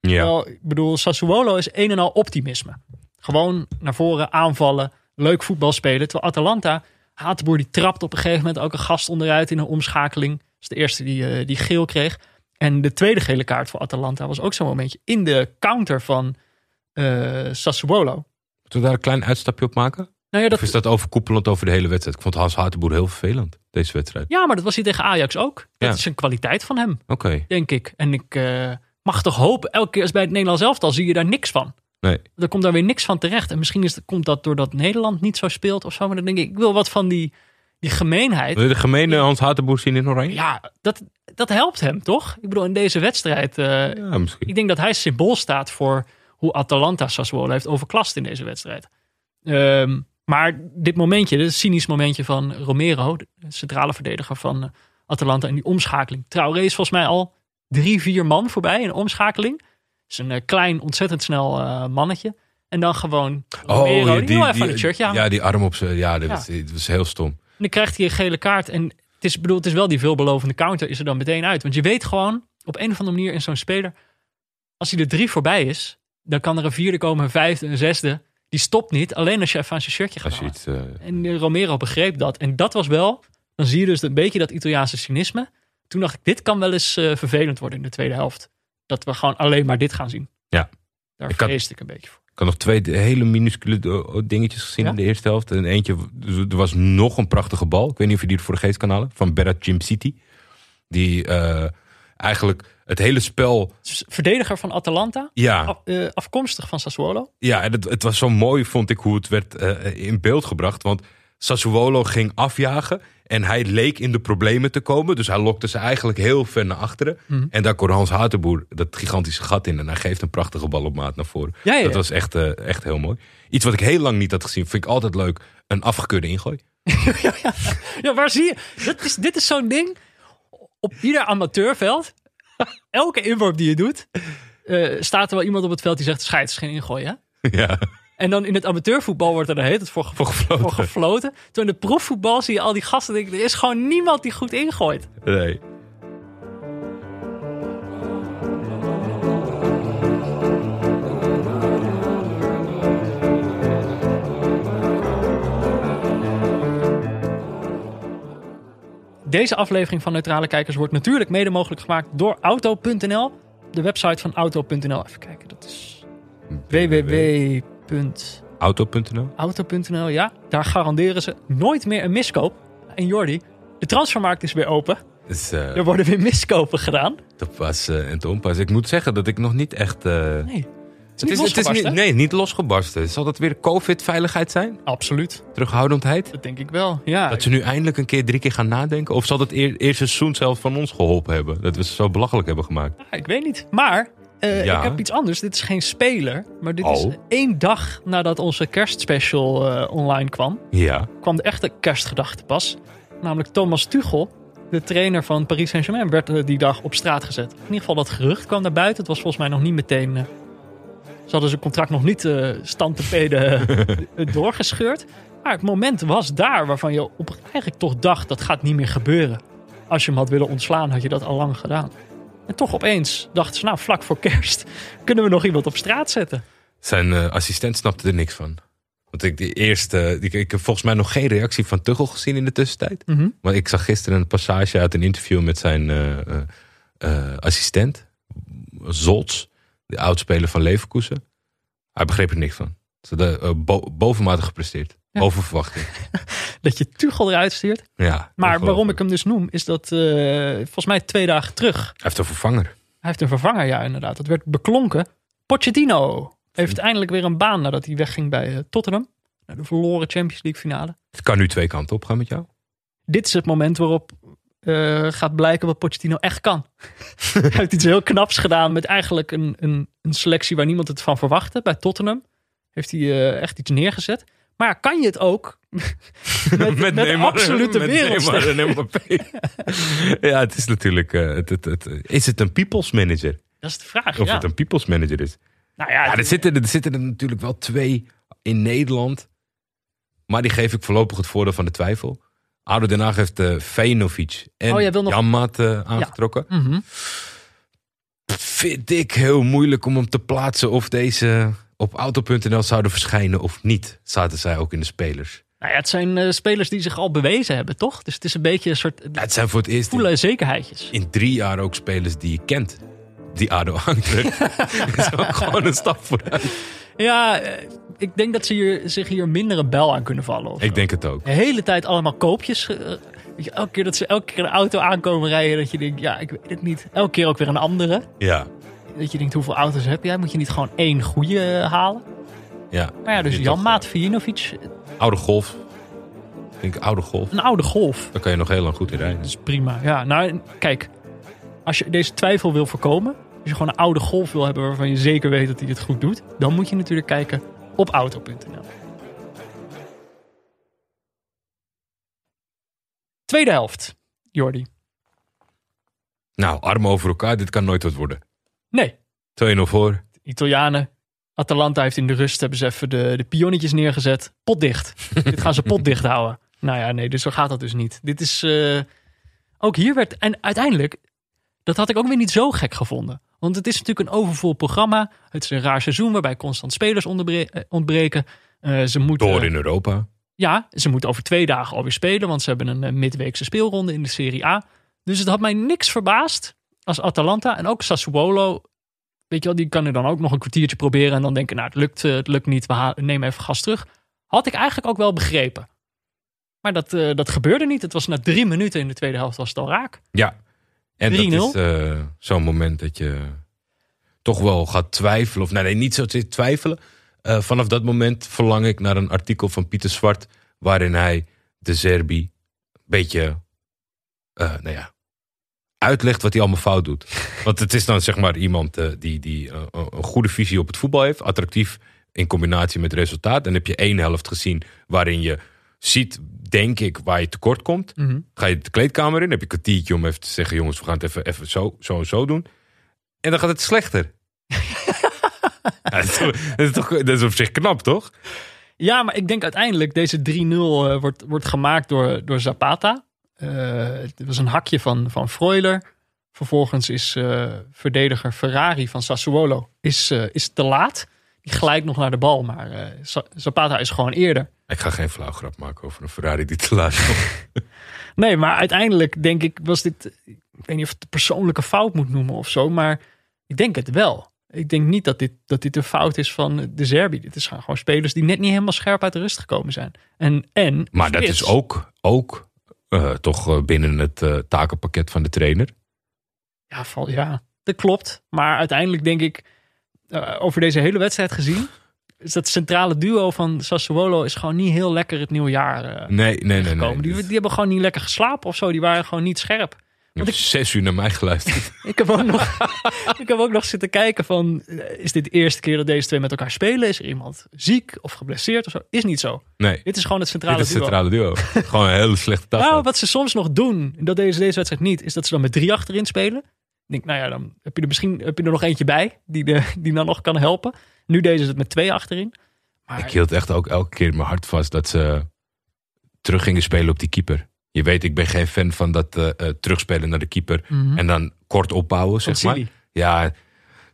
ja. Terwijl, ik bedoel, Sassuolo is een en al optimisme. Gewoon naar voren aanvallen, leuk voetbal spelen. Terwijl Atalanta, Hatenboer die trapt op een gegeven moment ook een gast onderuit in een omschakeling. Dat is de eerste die, eh, die geel kreeg. En de tweede gele kaart voor Atalanta was ook zo'n momentje in de counter van eh, Sassuolo. Moeten we daar een klein uitstapje op maken? Nou ja, dat, Of is dat overkoepelend over de hele wedstrijd? Ik vond Hans Hatenboer heel vervelend, deze wedstrijd. ja, maar dat was hij tegen Ajax ook. Dat Ja. is een kwaliteit van hem, Oké. denk ik. En ik eh, mag toch hopen, elke keer als bij het Nederlands elftal zie je daar niks van. Nee. Er komt daar weer niks van terecht. En misschien is, komt dat doordat Nederland niet zo speelt of zo. Maar dan denk ik, ik wil wat van die, die gemeenheid. De gemene Hans Hatenboer zien in Oranje? Ja, dat, dat helpt hem toch? Ik bedoel, in deze wedstrijd. eh, Ja, ik denk dat hij symbool staat voor hoe Atalanta Sassuolo heeft overklast in deze wedstrijd. Ehm, maar dit momentje, dit cynisch momentje van Romero, de centrale verdediger van eh, Atalanta, en die omschakeling. Traoré is volgens mij al drie, vier man voorbij in omschakeling. is een eh, klein, ontzettend snel mannetje. En dan gewoon Romero, die, wil even aan het shirtje aan. ja, die arm op zijn. Ja, dat Ja. Was heel stom. En dan krijgt hij een gele kaart. En het is, bedoel, het is wel die veelbelovende counter is er dan meteen uit. Want je weet gewoon, op een of andere manier in zo'n speler, als hij er drie voorbij is, dan kan er een vierde komen, een vijfde, een zesde. Die stopt niet, alleen als je even aan zijn shirtje gaat iets, eh, En eh, Romero begreep dat. En dat was wel, dan zie je dus een beetje dat Italiaanse cynisme. Toen dacht ik, dit kan wel eens eh, vervelend worden in de tweede helft. Dat we gewoon alleen maar dit gaan zien. Ja. Daar Ik had- vreesde ik een beetje voor. Had nog twee hele minuscule dingetjes gezien Ja? in de eerste helft. En eentje, er was nog een prachtige bal. Ik weet niet of je die voor de geest kan halen. Van Berat Jim City. Die eh, eigenlijk het hele spel... Verdediger van Atalanta, Ja, af- eh, afkomstig van Sassuolo. ja en het, het was zo mooi, vond ik, hoe het werd eh, in beeld gebracht. Want Sassuolo ging afjagen. En hij leek in de problemen te komen. Dus hij lokte ze eigenlijk heel ver naar achteren. Mhm. En daar kon Hans Hatenboer dat gigantische gat in. En hij geeft een prachtige bal op maat naar voren. Ja, ja, Dat ja. was echt, eh, echt heel mooi. Iets wat ik heel lang niet had gezien. Vind ik altijd leuk. Een afgekeurde ingooi. Ja, waar zie je? Dit is, dit is zo'n ding. Op ieder amateurveld, elke inworp die je doet, eh, staat er wel iemand op het veld die zegt: scheids, geen ingooi, hè? ja, En dan in het amateurvoetbal wordt er dan heet het voor, voor gefloten. voor gefloten. Toen in de proefvoetbal zie je al die gasten denken: er is gewoon niemand die goed ingooit. Nee. Deze aflevering van Neutrale Kijkers wordt natuurlijk mede mogelijk gemaakt door Auto.nl. De website van Auto.nl. Even kijken, dat is www.auto.nl. Auto.nl. Ja, daar garanderen ze nooit meer een miskoop. En Jordi, de transfermarkt is weer open. Dus, Er worden weer miskopen gedaan. te pas eh, en te onpas. Ik moet zeggen dat ik nog niet echt... eh, Nee, het is, het is niet, nee, niet losgebarsten. Zal dat weer COVID-veiligheid zijn? Absoluut, Terughoudendheid? dat denk ik wel. Ja, Dat ze nu eindelijk een keer drie keer gaan nadenken? Of zal dat eer, eerste seizoen zelf van ons geholpen hebben? Dat we ze zo belachelijk hebben gemaakt. Ja, ik weet niet. Maar eh, Ja. ik heb iets anders. Dit is geen speler. Maar dit is Oh. één dag nadat onze kerstspecial eh, online kwam. Ja. kwam de echte kerstgedachte pas. Namelijk Thomas Tuchel, de trainer van Paris Saint-Germain, werd eh, die dag op straat gezet. In ieder geval dat gerucht kwam naar buiten. Het was volgens mij nog niet meteen... ze hadden zijn contract nog niet eh stand te peden doorgescheurd. Maar het moment was daar waarvan je op, eigenlijk toch dacht... dat gaat niet meer gebeuren. Als je hem had willen ontslaan, had je dat al lang gedaan. En toch opeens dachten ze, nou vlak voor kerst... kunnen we nog iemand op straat zetten. Zijn eh, assistent snapte er niks van. Want ik, de eerste, ik, ik heb volgens mij nog geen reactie van Tuchel gezien in de tussentijd. Mhm. Maar ik zag gisteren een passage uit een interview met zijn eh, eh, assistent, Zolts, de oudspeler van Leverkusen. Hij begreep er niks van. Ze hadden bo- bovenmatig gepresteerd. Ja. Verwachting. Dat je Tuchel eruit stuurt. Ja, Maar waarom ik hem dus noem, is dat eh, volgens mij twee dagen terug. Hij heeft een vervanger. Hij heeft een vervanger, ja, inderdaad. Dat werd beklonken. Pochettino heeft eindelijk weer een baan nadat hij wegging bij eh, Tottenham. Naar de verloren Champions League finale. Het kan nu twee kanten op gaan met jou. Dit is het moment waarop eh, gaat blijken wat Pochettino echt kan. hij heeft iets heel knaps gedaan met eigenlijk een, een, een selectie waar niemand het van verwachtte. Bij Tottenham heeft hij echt iets neergezet. Maar ja, kan je het ook met, met, Neymar- absolute met wereldster? Neymar en Mbappé. ja, het is natuurlijk... eh, het, het, het, is het een people's manager? Dat is de vraag, Of ja. het een people's manager is? Nou ja, Ja, er zitten, er zitten er natuurlijk wel twee in Nederland. Maar die geef ik voorlopig het voordeel van de twijfel. ADO Den Haag heeft uh, Vejnovic en Oh, nog- Janmaat eh, aangetrokken. Mhm. Vind ik heel moeilijk om hem te plaatsen of deze op auto.nl zouden verschijnen of niet. Zaten zij ook in de spelers. Nou ja, het zijn eh, spelers die zich al bewezen hebben, toch? Dus het is een beetje een soort Ja, het zijn voor het eerst in, voelen zekerheidjes. in drie jaar ook spelers die je kent. Die ADO aantrekt. Dat is ook gewoon een stap vooruit. Ja, eh, ik denk dat ze hier, zich hier minder een bel aan kunnen vallen. Ik zo. denk het ook. De hele tijd allemaal koopjes. eh, je, elke keer dat ze elke keer een auto aankomen rijden, dat je denkt, ja, ik weet het niet. Elke keer ook weer een andere. Ja. Dat je denkt, hoeveel auto's heb jij? Moet je niet gewoon één goede eh, halen? ja. Maar ja, dus Jan toch, Maat Vijinovic, Oude golf. Ik denk oude golf. een oude golf. Daar kan je nog heel lang goed in rijden. Dat is prima. Ja, nou, kijk. Als je deze twijfel wil voorkomen. Als je gewoon een oude golf wil hebben waarvan je zeker weet dat hij het goed doet. Dan moet je natuurlijk kijken op auto.nl. Tweede helft, Jordi. Nou, armen over elkaar. Dit kan nooit wat worden. 2-0 Nee, voor. Italianen. Atalanta heeft in de rust hebben ze even de, de pionnetjes neergezet. Potdicht. Dit gaan ze potdicht houden. Nou ja, nee, dus zo gaat dat dus niet. Dit is. eh, ook hier werd. En uiteindelijk. Dat had ik ook weer niet zo gek gevonden. Want het is natuurlijk een overvol programma. Het is een raar seizoen waarbij constant spelers eh, ontbreken. Eh, ze moeten, Door in Europa. Ja, ze moeten over twee dagen alweer spelen. Want ze hebben een midweekse speelronde in de Serie A. Dus het had mij niks verbaasd als Atalanta. En ook Sassuolo. Weet je wel, die kan er dan ook nog een kwartiertje proberen. En dan denken, nou, het lukt, eh, het lukt niet. We nemen even gas terug. Had ik eigenlijk ook wel begrepen. Maar dat, eh, dat gebeurde niet. Het was na drie minuten in de tweede helft was het al raak. Ja. En 3-0. dat is eh, zo'n moment dat je toch wel gaat twijfelen. Of nee, nee niet zozeer twijfelen. Vanaf dat moment verlang ik naar een artikel van Pieter Zwart. Waarin hij de Serbi een beetje, nou ja, uitlegt wat hij allemaal fout doet. Want het is dan zeg maar iemand eh, die, die eh, een goede visie op het voetbal heeft. Attractief in combinatie met resultaat. En heb je één helft gezien waarin je ziet, denk ik, waar je tekort komt. Ga je de kleedkamer in, heb je een kwartiertje om even te zeggen... jongens, we gaan het even, even zo, zo en zo doen. En dan gaat het slechter. ja, dat, is, toch- dat, is toch, dat is op zich knap, toch? Ja, maar ik denk uiteindelijk deze 3-0 eh, wordt, wordt gemaakt door, door Zapata. Eh, het was een hakje van, van Freuler. Vervolgens is eh, verdediger Ferrari van Sassuolo is, eh, is te laat. Die glijdt nog naar de bal, maar Za- Zapata is gewoon eerder. Ik ga geen flauw grap maken over een Ferrari die te laat komt. Nee, maar uiteindelijk denk ik was dit... Ik weet niet of het een persoonlijke fout moet noemen of zo, maar ik denk het wel. Ik denk niet dat dit, dat dit een fout is van de Zerbi. Dit is gewoon spelers die net niet helemaal scherp uit de rust gekomen zijn. En, en Maar dat is ook, ook eh, toch eh, binnen het eh, takenpakket van de trainer. Ja, val, ja, dat klopt. Maar uiteindelijk denk ik, over deze hele wedstrijd gezien, is dat centrale duo van Sassuolo is gewoon niet heel lekker het nieuwe jaar Nee, nee, nee. gekomen. nee. Die, die hebben gewoon niet lekker geslapen of zo. Die waren gewoon niet scherp. Je hebt zes uur naar mij geluisterd. Ik heb ook nog, ik heb ook nog zitten kijken van, eh, is dit de eerste keer dat deze twee met elkaar spelen? Is er iemand ziek of geblesseerd of zo? Is niet zo. Nee, Dit is gewoon het centrale dit is het duo. centrale duo. Gewoon een hele slechte dag. Nou, wat ze soms nog doen, dat deze, deze wedstrijd niet, is dat ze dan met drie achterin spelen. Ik denk, nou ja, dan heb je er misschien heb je er nog eentje bij die, de, die dan nog kan helpen. Nu deden ze het met twee achterin. Maar Ik hield echt ook elke keer mijn hart vast dat ze terug gingen spelen op die keeper. Je weet, ik ben geen fan van dat eh, eh, terugspelen naar de keeper. Mhm. En dan kort opbouwen, zeg maar. Ja,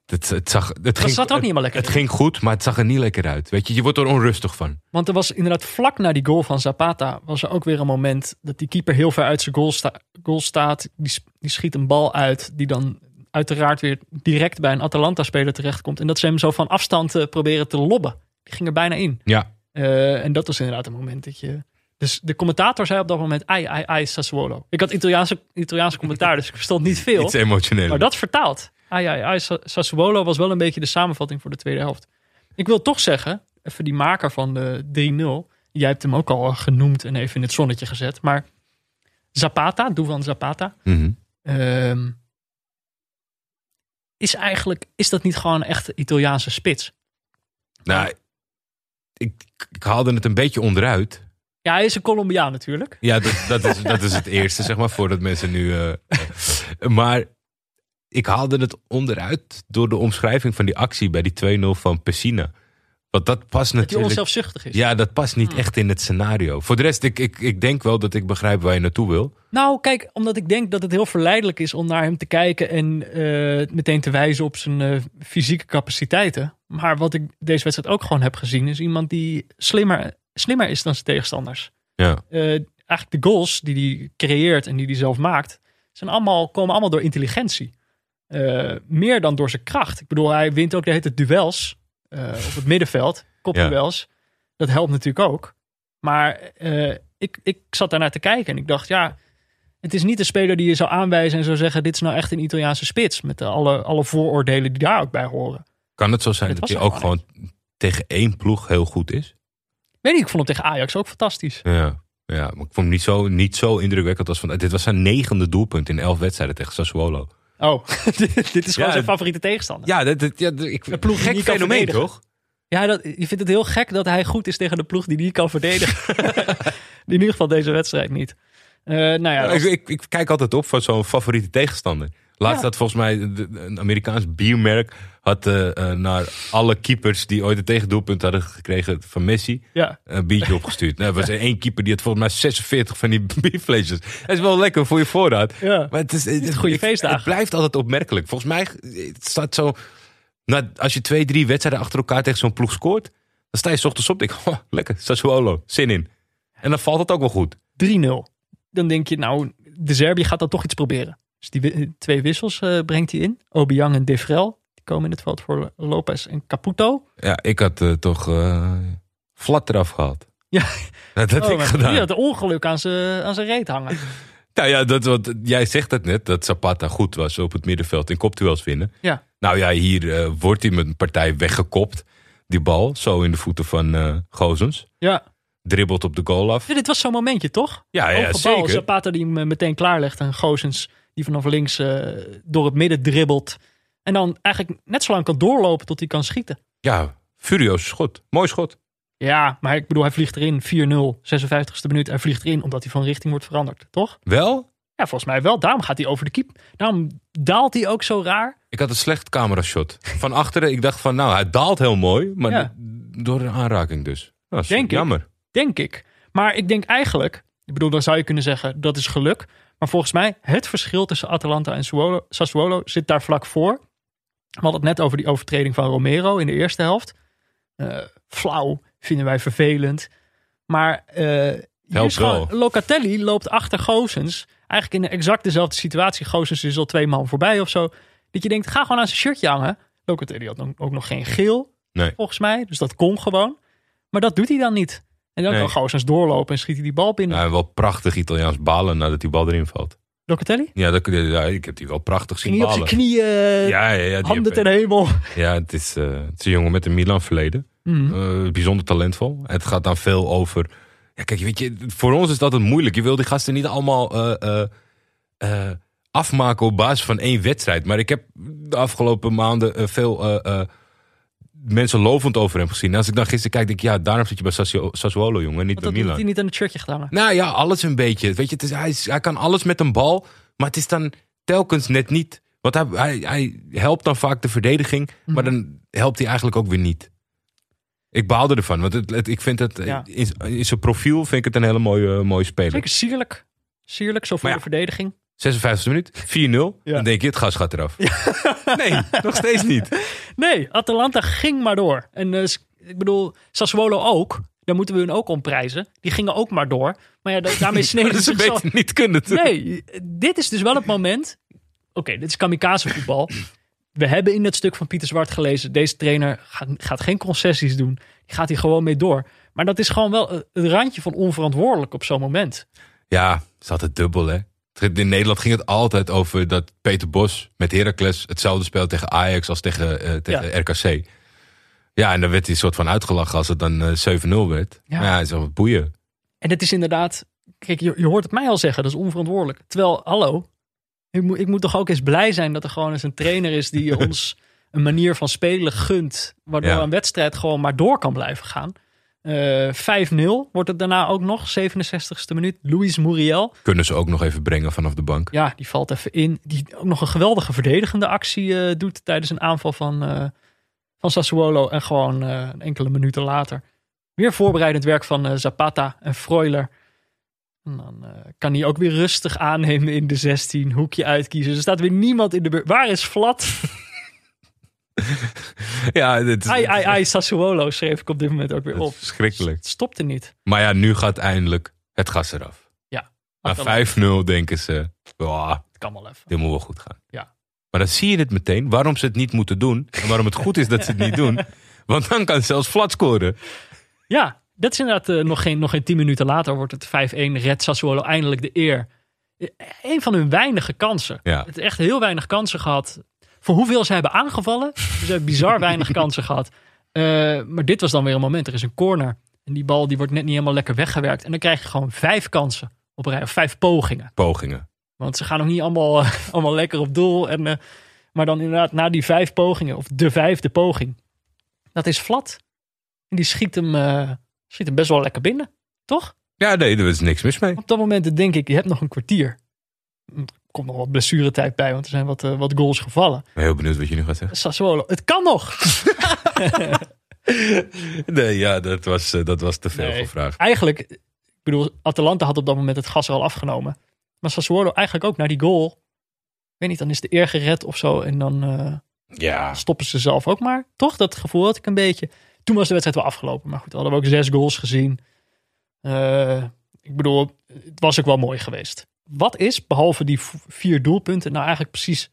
het, het zag... Het dat ging, zat ook niet helemaal lekker Het in. ging goed, maar het zag er niet lekker uit. Weet je, je wordt er onrustig van. Want er was inderdaad vlak na die goal van Zapata... was er ook weer een moment dat die keeper heel ver uit zijn goal, sta- goal staat. Die, die schiet een bal uit die dan uiteraard weer direct bij een Atalanta-speler terechtkomt. En dat ze hem zo van afstand eh, proberen te lobben. Die ging er bijna in. Ja, en dat was inderdaad een moment dat je... Dus de commentator zei op dat moment, ai, ai, ai, Sassuolo. Ik had Italiaanse, Italiaanse commentaar, dus ik verstond niet veel. iets emotioneel. Maar dat vertaald. Ai, ai, ai, Sa- Sassuolo was wel een beetje de samenvatting voor de tweede helft. Ik wil toch zeggen, even die maker van de 3-0. Jij hebt hem ook al genoemd en even in het zonnetje gezet. Maar Zapata, Duvan Zapata. Mhm. ehm, is eigenlijk, is dat niet gewoon een echte Italiaanse spits? Nou, ik, ik haalde het een beetje onderuit. Ja, hij is een Colombiaan natuurlijk. Ja, dat, dat, is, dat is het eerste, zeg maar, voordat mensen nu... eh, maar ik haalde het onderuit door de omschrijving van die actie bij die 2-0 van Pessina. Want dat past Dat hij natuurlijk... onzelfzuchtig is. Ja, dat past niet echt in het scenario. Voor de rest, ik, ik, ik denk wel dat ik begrijp waar je naartoe wil. Nou, kijk, omdat ik denk dat het heel verleidelijk is om naar hem te kijken en eh, meteen te wijzen op zijn eh, fysieke capaciteiten. Maar wat ik deze wedstrijd ook gewoon heb gezien, is iemand die slimmer, slimmer is dan zijn tegenstanders. Ja, Eh, eigenlijk de goals die hij creëert en die hij zelf maakt, zijn allemaal, komen allemaal door intelligentie. Eh, meer dan door zijn kracht. Ik bedoel, hij wint ook de hele duels eh, op het middenveld, kopduels. Dat helpt natuurlijk ook. Maar ik, ik zat daarnaar te kijken en ik dacht, ja, het is niet een speler die je zou aanwijzen en zou zeggen, dit is nou echt een Italiaanse spits. Met alle, alle vooroordelen die daar ook bij horen. kan het zo zijn dat was hij ook gewoon gewoon tegen één ploeg heel goed is? Weet niet, ik vond hem tegen Ajax ook fantastisch. Ja, ja maar ik vond hem niet zo, niet zo indrukwekkend als van... Dit was zijn negende doelpunt in elf wedstrijden tegen Sassuolo. Oh, dit is gewoon Ja, zijn favoriete tegenstander. Ja, dat, dat- ja dat- ik, Een ploeg gek fenomeen, toch? Ja, dat, je vindt het heel gek dat hij goed is tegen de ploeg die niet kan verdedigen. in ieder geval deze wedstrijd niet. Eh, nou ja, ik, als- ik, ik kijk altijd op van zo'n favoriete tegenstander. Laatst Ja. had volgens mij een Amerikaans biermerk had eh, eh, naar alle keepers die ooit een tegendoelpunt hadden gekregen van Messi Ja. een biertje opgestuurd. Nou, er was één keper die had volgens mij 46 van die bierflesjes. Dat is wel lekker voor je voorraad. Ja. Maar het is, het, is goede ik- feestdagen. Het blijft altijd opmerkelijk. Volgens mij het staat zo. Nou, als je twee, drie wedstrijden achter elkaar tegen zo'n ploeg scoort, dan sta je 's ochtends op. Denk, ik, oh, lekker, Sassuolo, zin in. En dan valt het ook wel goed. 3-0. Dan denk je, nou, de Serbië gaat dan toch iets proberen. Dus die twee wissels eh, brengt hij in. Obiang en Devrel. Komen in het veld voor Lopez en Caputo. Ja, ik had eh, toch eh flat eraf gehaald. Ja. Dat had Oh, ik gedaan. Die had een ongeluk aan zijn aan zijn reet hangen. Nou ja, dat, wat, jij zegt het net, dat Zapata goed was op het middenveld in kopduels winnen. Ja. Nou ja, hier eh, wordt hij met een partij weggekopt. Die bal, zo in de voeten van eh Gozens. Ja. Dribbelt op de goal af. Ja, dit was zo'n momentje, toch? Ja, ja, zeker. Zapata die hem meteen klaarlegt. En Gozens die vanaf links door het midden dribbelt. En dan eigenlijk net zo lang kan doorlopen tot hij kan schieten. Ja, furieus schot. Mooi schot. Ja, maar ik bedoel, hij vliegt erin 4-0, 56e minuut. Hij vliegt erin omdat hij van richting wordt veranderd, toch? Wel? Ja, volgens mij wel. Daarom gaat hij over de keep. Daarom daalt hij ook zo raar. Ik had een slecht camerashot. Van achteren, ik dacht van nou, hij daalt heel mooi. Maar Ja. door een aanraking dus. Dat is Denk ik. jammer. Denk ik. Maar ik denk eigenlijk, ik bedoel, dan zou je kunnen zeggen dat is geluk. Maar volgens mij, het verschil tussen Atalanta en Sassuolo zit daar vlak voor. We hadden het net over die overtreding van Romero in de eerste helft. Eh, flauw, vinden wij vervelend. Maar gewoon- wel. Locatelli loopt achter Gozens. Eigenlijk in exact dezelfde situatie. Gozens is al twee man voorbij of zo. Dat je denkt, ga gewoon aan zijn shirtje hangen. Locatelli had ook nog geen geel, Nee. volgens mij. Dus dat kon gewoon. Maar dat doet hij dan niet. En dan Nee. kan Gozens doorlopen en schiet hij die bal binnen. Ja, wel prachtig Italiaans balen nadat die bal erin valt. Locatelli? Ja, dat, ja ik heb die wel prachtig zien hij op ballen. zijn knieën, eh, Ja, ja, ja, die handen heb- ten hemel. ja het, is, eh, het is een jongen met een Milan verleden. Mhm. Eh, bijzonder talentvol. Het gaat dan veel over. Ja, kijk, weet je, voor ons is dat het moeilijk. Je wil die gasten niet allemaal eh, eh, eh, afmaken op basis van één wedstrijd. Maar ik heb de afgelopen maanden eh, veel eh, eh, mensen lovend over hem gezien. En als ik dan gisteren kijk, denk ik, ja, daarom zit je bij Sassuolo, jongen, niet Want bij dat had Milan. hij niet aan het shirtje gedaan. Nou ja, alles een beetje. Weet je, het is, hij, is- hij kan alles met een bal, maar het is dan telkens net niet. Want hij, hij, hij helpt dan vaak de verdediging, maar Mhm. dan helpt hij eigenlijk ook weer niet. Ik baalde ervan, want het, het- ik vind het Ja. in, in zijn profiel vind ik het een hele mooie, mooie speler. Zeker sierlijk. Sierlijk, zo voor Maar ja. de verdediging. 56 minuut, 4-0. Ja. Dan denk je, het gas gaat eraf. Nee, nog steeds niet. Nee, Atalanta ging maar door. En eh, ik bedoel, Sassuolo ook. Daar moeten we hun ook om prijzen. Die gingen ook maar door. Maar ja, da- daarmee sneden ze zichzelf... niet kunnen. doen. Nee, dit is dus wel het moment. Oké, dit is kamikaze voetbal. We hebben in dat stuk van Pieter Zwart gelezen. Deze trainer gaat, gaat geen concessies doen. Die gaat hier gewoon mee door. Maar dat is gewoon wel eh, het randje van onverantwoordelijk op zo'n moment. Ja, het is altijd dubbel, hè. In Nederland ging het altijd over dat Peter Bos met Heracles hetzelfde speelde tegen Ajax als tegen, eh, tegen RKC. Ja, en dan werd hij een soort van uitgelachen als het dan eh, 7-0 werd. Ja. Ja, ja is wel boeien. En het is inderdaad. Kijk, je, je hoort het mij al zeggen, dat is onverantwoordelijk. Terwijl, hallo. Ik moet, ik moet toch ook eens blij zijn dat er gewoon eens een trainer is die ons een manier van spelen gunt. Waardoor Ja. een wedstrijd gewoon maar door kan blijven gaan. Eh 5-0 wordt het daarna ook nog, 67ste minuut. Luis Muriel. Kunnen ze ook nog even brengen vanaf de bank. Ja, die valt even in. Die ook nog een geweldige verdedigende actie eh, doet tijdens een aanval van, eh, van Sassuolo. En gewoon enkele minuten later weer voorbereidend werk van Zapata en Freuler. En dan kan hij ook weer rustig aannemen in de 16, hoekje uitkiezen. Er staat weer niemand in de buurt. Waar is Flat? Ja, dit is, Ai, ai, ai, Sassuolo schreef ik op dit moment ook weer op. is verschrikkelijk. Het stopte niet. Maar ja, nu gaat eindelijk het gas eraf. Ja. Na 5-0 denken ze, "Ah, Het kan wel even. dit moet wel goed gaan. Ja. Maar dan zie je het meteen, waarom ze het niet moeten doen. En waarom het goed is dat ze het niet doen. Want dan kan zelfs Flat scoren. Ja, dat is inderdaad eh, nog, geen, nog geen tien minuten later wordt het 5-1. Red Sassuolo eindelijk de eer. Eh, Een van hun weinige kansen. Ja. Het echt heel weinig kansen gehad. Voor hoeveel ze hebben aangevallen. Ze hebben bizar weinig kansen gehad. Eh, maar dit was dan weer een moment. Er is een corner. En die bal die wordt net niet helemaal lekker weggewerkt. En dan krijg je gewoon vijf kansen op een rij. Of vijf pogingen. Pogingen. Want ze gaan nog niet allemaal, allemaal lekker op doel. En, eh, maar dan inderdaad na die vijf pogingen. Of de vijfde poging. Dat is flat. En die schiet hem, eh, schiet hem best wel lekker binnen. Toch? Ja, nee, er is niks mis mee. Op dat moment denk ik, je hebt nog een kwartier. Komt nog wat blessuretijd bij, want er zijn wat, eh, wat goals gevallen. Ik ben heel benieuwd wat je nu gaat zeggen. Sassuolo, het kan nog. Nee, ja, dat was, eh, dat was te veel Nee. gevraagd. Eigenlijk, ik bedoel, Atalanta had op dat moment het gas er al afgenomen. Maar Sassuolo eigenlijk ook naar die goal. Ik weet niet, dan is de eer gered of zo. En dan eh, Ja, stoppen ze zelf ook maar. Toch? Dat gevoel had ik een beetje. Toen was de wedstrijd wel afgelopen. Maar goed, hadden we ook zes goals gezien. Ik bedoel, het was ook wel mooi geweest. Wat is, behalve die vier doelpunten, nou eigenlijk precies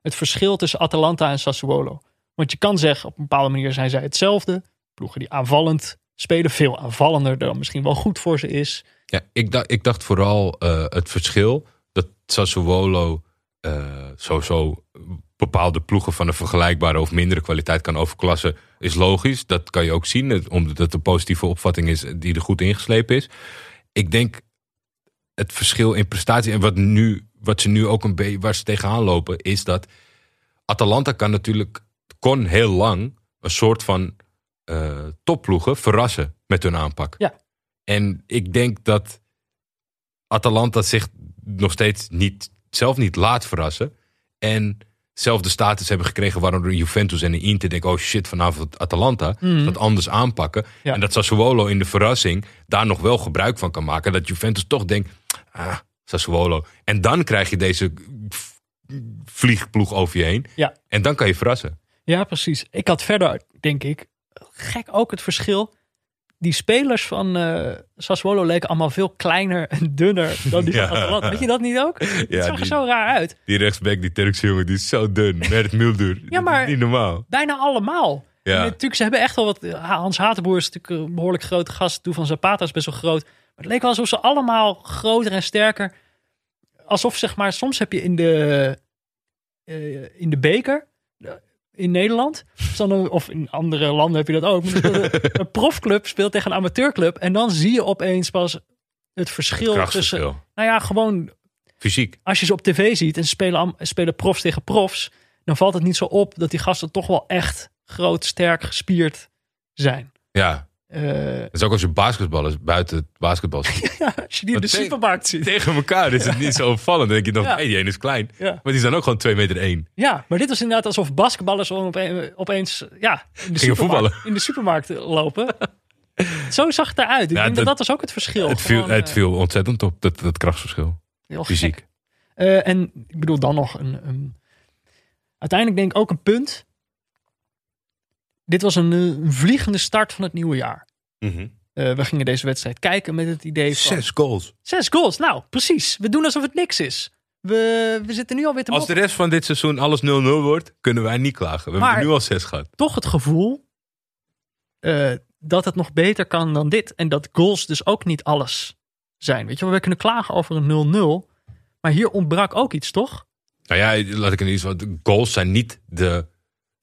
het verschil tussen Atalanta en Sassuolo? Want je kan zeggen, op een bepaalde manier zijn zij hetzelfde. Ploegen die aanvallend spelen, veel aanvallender dan misschien wel goed voor ze is. ja ik, dacht, ik dacht vooral eh, het verschil dat Sassuolo eh, sowieso bepaalde ploegen van een vergelijkbare of mindere kwaliteit kan overklassen, is logisch. Dat kan je ook zien, omdat het een positieve opvatting is die er goed ingeslepen is. Ik denk het verschil in prestatie en wat, nu, wat ze nu ook een beetje waar ze tegenaan lopen, is dat Atalanta kan natuurlijk, kon heel lang een soort van eh, topploegen verrassen met hun aanpak. Ja. En ik denk dat Atalanta zich nog steeds niet, zelf niet laat verrassen. En zelf de status hebben gekregen waardoor Juventus en de Inter denken... oh shit, vanavond Atalanta. Mhm. Dat anders aanpakken. Ja. En dat Sassuolo in de verrassing daar nog wel gebruik van kan maken. Dat Juventus toch denkt, ah, Sassuolo. En dan krijg je deze vliegploeg over je heen. Ja. En dan kan je verrassen. Ja, precies. Ik had verder, denk ik, gek ook het verschil. Die spelers van eh, Sassuolo leken allemaal veel kleiner en dunner dan die Ja. van Atalanta. Weet je dat niet ook? Het zag er zo raar uit. Die rechtsback, die Turkse jongen, die is zo dun. Mert Mulder. Ja, maar- niet normaal. Bijna allemaal. Ja. En Natuurlijk, ze hebben echt wel wat. Hans Hatenboer is natuurlijk een behoorlijk grote gast. Doe van Zapata is best wel groot. Maar het leek wel alsof ze allemaal groter en sterker. Alsof zeg maar, soms heb je in de, eh, in de beker in Nederland. of in andere landen heb je dat ook. Een, profclub speelt tegen een amateurclub. En dan zie je opeens pas het verschil tussen. Nou ja, gewoon Fysiek. als je ze op tv ziet en spelen, spelen profs tegen profs, dan valt het niet zo op dat die gasten toch wel echt groot, sterk, gespierd zijn. Ja. Het is ook als je basketballers buiten het basketbal ziet. ja, als je die in de supermarkt ziet. tegen elkaar is het niet zo opvallend. Dan denk je nog, Ja. hey, die ene is klein. Ja. Maar die zijn ook gewoon 2 meter 1. ja, maar dit was inderdaad alsof basketballers ope- opeens ja, in, de Gingen supermarkt, voetballen. in de supermarkt lopen. Zo zag het eruit. Ik Ja, denk dat, was ook het verschil. Het viel, Gewoon, het eh, viel ontzettend op, dat, dat krachtsverschil. heel. Fysiek. Eh, en ik bedoel dan nog een, een. Uiteindelijk denk ik ook een punt. Dit was een, eh, een vliegende start van het nieuwe jaar. Eh, we gingen deze wedstrijd kijken met het idee van... Zes goals. Zes goals. Nou, precies. We doen alsof het niks is. We, we zitten nu alweer te Als de rest van dit seizoen alles 0-0 wordt, kunnen wij niet klagen. We Maar- hebben nu al zes gehad. Toch het gevoel eh, dat het nog beter kan dan dit. En dat goals dus ook niet alles zijn. Weet je, wel, we kunnen klagen over een 0-0. Maar hier ontbrak ook iets, toch? Nou ja, laat ik in ieder geval. Goals zijn niet de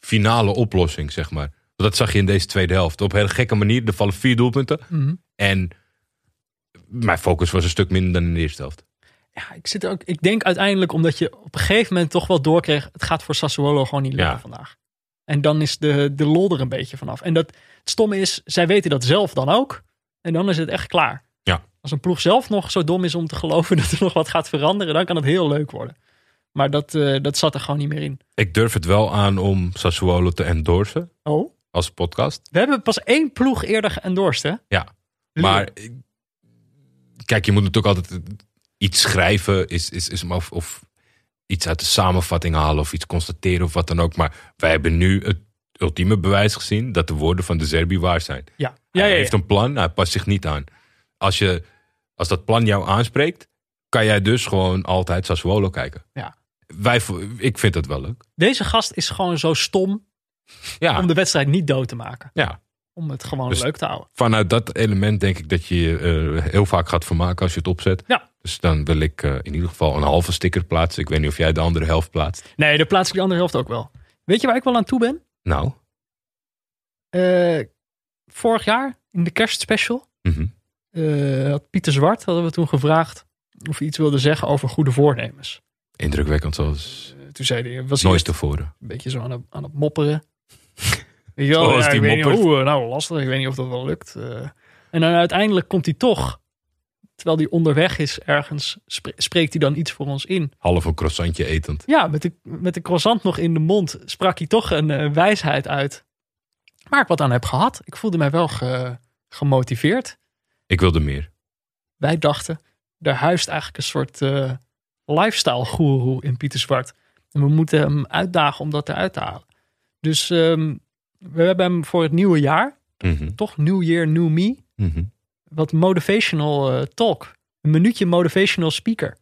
finale oplossing, zeg maar. Dat zag je in deze tweede helft. Op een hele gekke manier. Er vallen vier doelpunten. En mijn focus was een stuk minder dan in de eerste helft. Ja, ik, zit ook, ik denk uiteindelijk omdat je op een gegeven moment toch wel doorkreeg. Het gaat voor Sassuolo gewoon niet lukken Ja. vandaag. En dan is de, de lol er een beetje vanaf. En dat, het stomme is, zij weten dat zelf dan ook. En dan is het echt klaar. Ja. Als een ploeg zelf nog zo dom is om te geloven dat er nog wat gaat veranderen, dan kan het heel leuk worden. Maar dat, eh, dat zat er gewoon niet meer in. Ik durf het wel aan om Sassuolo te endorsen Oh, als podcast. we hebben pas één ploeg eerder geëndorst, hè? Ja. Maar ik- kijk, je moet natuurlijk altijd iets schrijven, is, is, is, of, of iets uit de samenvatting halen of iets constateren of wat dan ook. Maar wij hebben nu het ultieme bewijs gezien dat de woorden van de Zerbi waar zijn. Ja, ja, hij ja, ja. heeft een plan, hij past zich niet aan. Als, je, als dat plan jou aanspreekt, kan jij dus gewoon altijd Sassuolo kijken. Ja. Wij, ik vind dat wel leuk. Deze gast is gewoon zo stom Ja, om de wedstrijd niet dood te maken. ja. Om het gewoon Dus- leuk te houden. vanuit dat element denk ik dat je je eh, heel vaak gaat vermaken als je het opzet. Ja. Dus dan wil ik eh, in ieder geval een halve sticker plaatsen. Ik weet niet of jij de andere helft plaatst. Nee, daar plaats ik de andere helft ook wel. Weet je waar ik wel aan toe ben? Nou. Eh, vorig jaar in de kerstspecial mhm. had Pieter Zwart hadden we toen gevraagd of hij iets wilde zeggen over goede voornemens. Indrukwekkend zoals Eh, toen zei hij, was hij nooit tevoren. een beetje zo aan het, aan het mopperen. Weet je wel, Zoals ja, die ik weet niet moppert. hoe, nou lastig, ik weet niet of dat wel lukt. eh. en dan uiteindelijk komt hij toch terwijl hij onderweg is ergens, spre- spreekt hij dan iets voor ons in. Half een croissantje etend. Ja, met de, met de croissant nog in de mond sprak hij toch een eh, wijsheid uit. Waar ik wat aan heb gehad. Ik voelde mij wel ge- gemotiveerd. Ik wilde meer. Wij dachten, er huist eigenlijk een soort lifestyle goeroe in Pieter Zwart. En we moeten hem uitdagen om dat eruit te halen. Dus ehm, we hebben hem voor het nieuwe jaar, Mhm, toch New Year, New Me, mhm. wat motivational eh, talk. Een minuutje motivational speaker.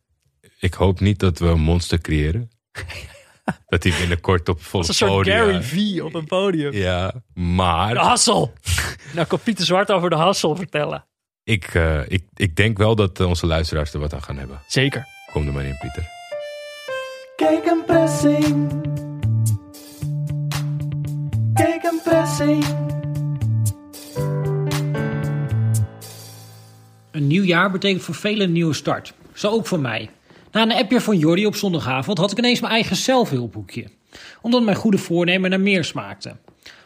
Ik hoop niet dat we een monster creëren. dat hij binnenkort op volle Als een soort Gary V op een podium. Ja, maar De hassel. nou kan Pieter Zwart over de hassel vertellen. ik, eh, ik, ik denk wel dat eh, onze luisteraars er wat aan gaan hebben. Zeker. Kom er maar in, Pieter. Kijk een pressing. Kijk een pressing. Een nieuw jaar betekent voor velen een nieuwe start. Zo ook voor mij. Na een appje van Jordi op zondagavond had ik ineens mijn eigen zelfhulpboekje. Omdat mijn goede voornemen naar meer smaakte.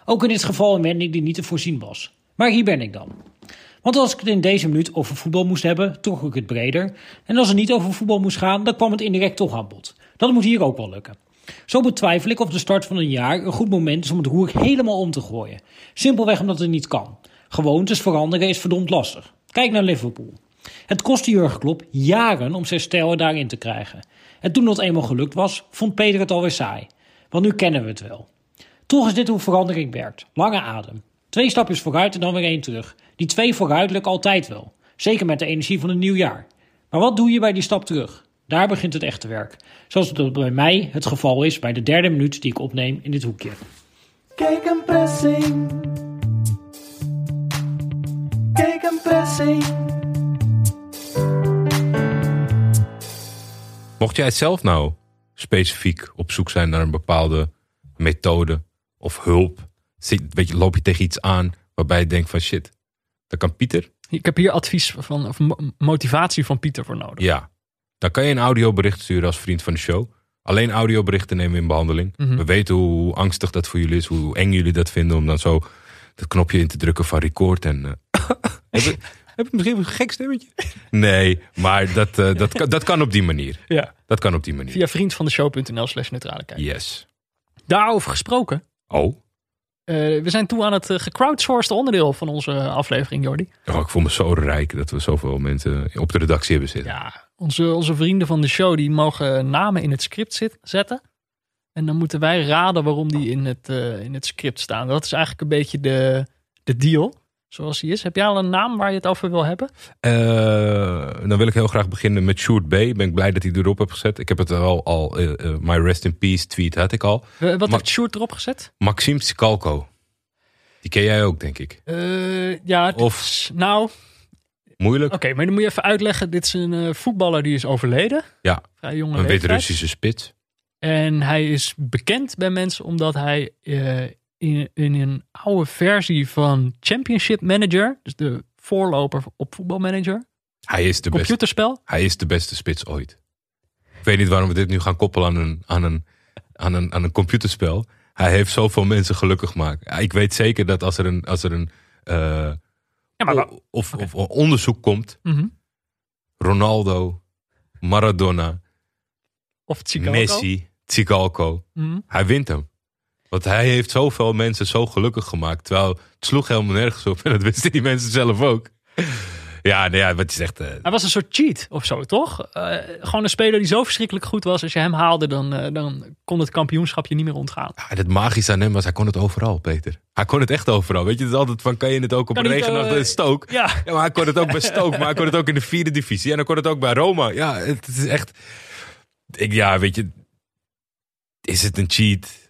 Ook in dit geval een wending die niet te voorzien was. Maar hier ben ik dan. Want als ik het in deze minuut over voetbal moest hebben, trok ik het breder. En als het niet over voetbal moest gaan, dan kwam het indirect toch aan bod. Dat moet hier ook wel lukken. Zo betwijfel ik of de start van een jaar een goed moment is om het roer helemaal om te gooien. Simpelweg omdat het niet kan. Gewoontes veranderen is verdomd lastig. Kijk naar Liverpool. Het kostte Jurgen Klopp jaren om zijn stijl daarin te krijgen. En toen dat eenmaal gelukt was, vond Peter het alweer saai. Want nu kennen we het wel. Toch is dit hoe verandering werkt. Lange adem. Twee stapjes vooruit en dan weer één terug. Die twee vooruit lukken altijd wel. Zeker met de energie van een nieuw jaar. Maar wat doe je bij die stap terug? Daar begint het echte werk. Zoals het bij mij het geval is bij de derde minuut die ik opneem in dit hoekje. Kijk een pressing. Kijk een pressing. Mocht jij zelf nou specifiek op zoek zijn naar een bepaalde methode of hulp, zit, weet je, loop je tegen iets aan waarbij je denkt van shit, dat kan Pieter? Ik heb hier advies van, of mo- motivatie van Pieter voor nodig. Ja. Dan kan je een audiobericht sturen als vriend van de show. Alleen audioberichten nemen we in behandeling. Mhm. We weten hoe angstig dat voor jullie is, hoe eng jullie dat vinden om dan zo dat knopje in te drukken van record. En, eh, heb, ik, heb ik misschien een gek stemmetje? Nee, maar dat, eh, dat, kan, dat kan op die manier. Ja. Dat kan op die manier. Via vriendvandeshow.nl slash neutrale kijk. Yes. Daarover gesproken. Oh. Eh, we zijn toe aan het uh, gecrowdsourced onderdeel van onze aflevering, Jordi. oh, ik voel me zo rijk dat we zoveel mensen op de redactie hebben zitten. Ja, onze, onze vrienden van de show die mogen namen in het script zit, zetten. En dan moeten wij raden waarom die in het, eh, in het script staan. Dat is eigenlijk een beetje de, de deal, zoals die is. Heb jij al een naam waar je het over wil hebben? Eh, dan wil ik heel graag beginnen met Sjoerd B. Ben ik blij dat hij erop heb gezet. Ik heb het al, al eh, eh, my rest in peace tweet had ik al. Wat Ma- heeft Sjoerd erop gezet? Maxime Tsikalko. Die ken jij ook, denk ik. Ja, Of- nou, oké, Moeilijk. maar dan moet je even uitleggen. Dit is een voetballer die is overleden. Ja, Vrij jonge een. Wit-Russische spits. En hij is bekend bij mensen omdat hij in, in een oude versie van Championship Manager, dus de voorloper op voetbalmanager, Hij is de beste, computerspel. hij is de beste spits ooit. Ik weet niet waarom we dit nu gaan koppelen aan een, aan een, aan een, aan een computerspel. Hij heeft zoveel mensen gelukkig gemaakt. Ik weet zeker dat als er een, als er een eh, Ja, maar o- of, of onderzoek komt, Mhm. Ronaldo, Maradona, Of. Messi, Tsigalko. Mhm. Hij wint hem. Want hij heeft zoveel mensen zo gelukkig gemaakt. Terwijl het sloeg helemaal nergens op. En dat wisten die mensen zelf ook. Ja, nee, ja wat je zegt. eh, Hij was een soort cheat of zo, toch? Eh, gewoon een speler die zo verschrikkelijk goed was. Als je hem haalde, dan, eh, dan kon het kampioenschap je niet meer ontgaan. ja, het magische aan hem was, hij kon het overal, Peter. Hij kon het echt overal. Weet je, het is altijd van, kan je het ook op Kan een regenachtige Stoke? Ja, Ja, maar hij kon het ook bij Stoke. maar hij kon het ook in de vierde divisie. En hij kon het ook bij Roma. Ja, het is echt... Ik, ja, weet je... Is het een cheat?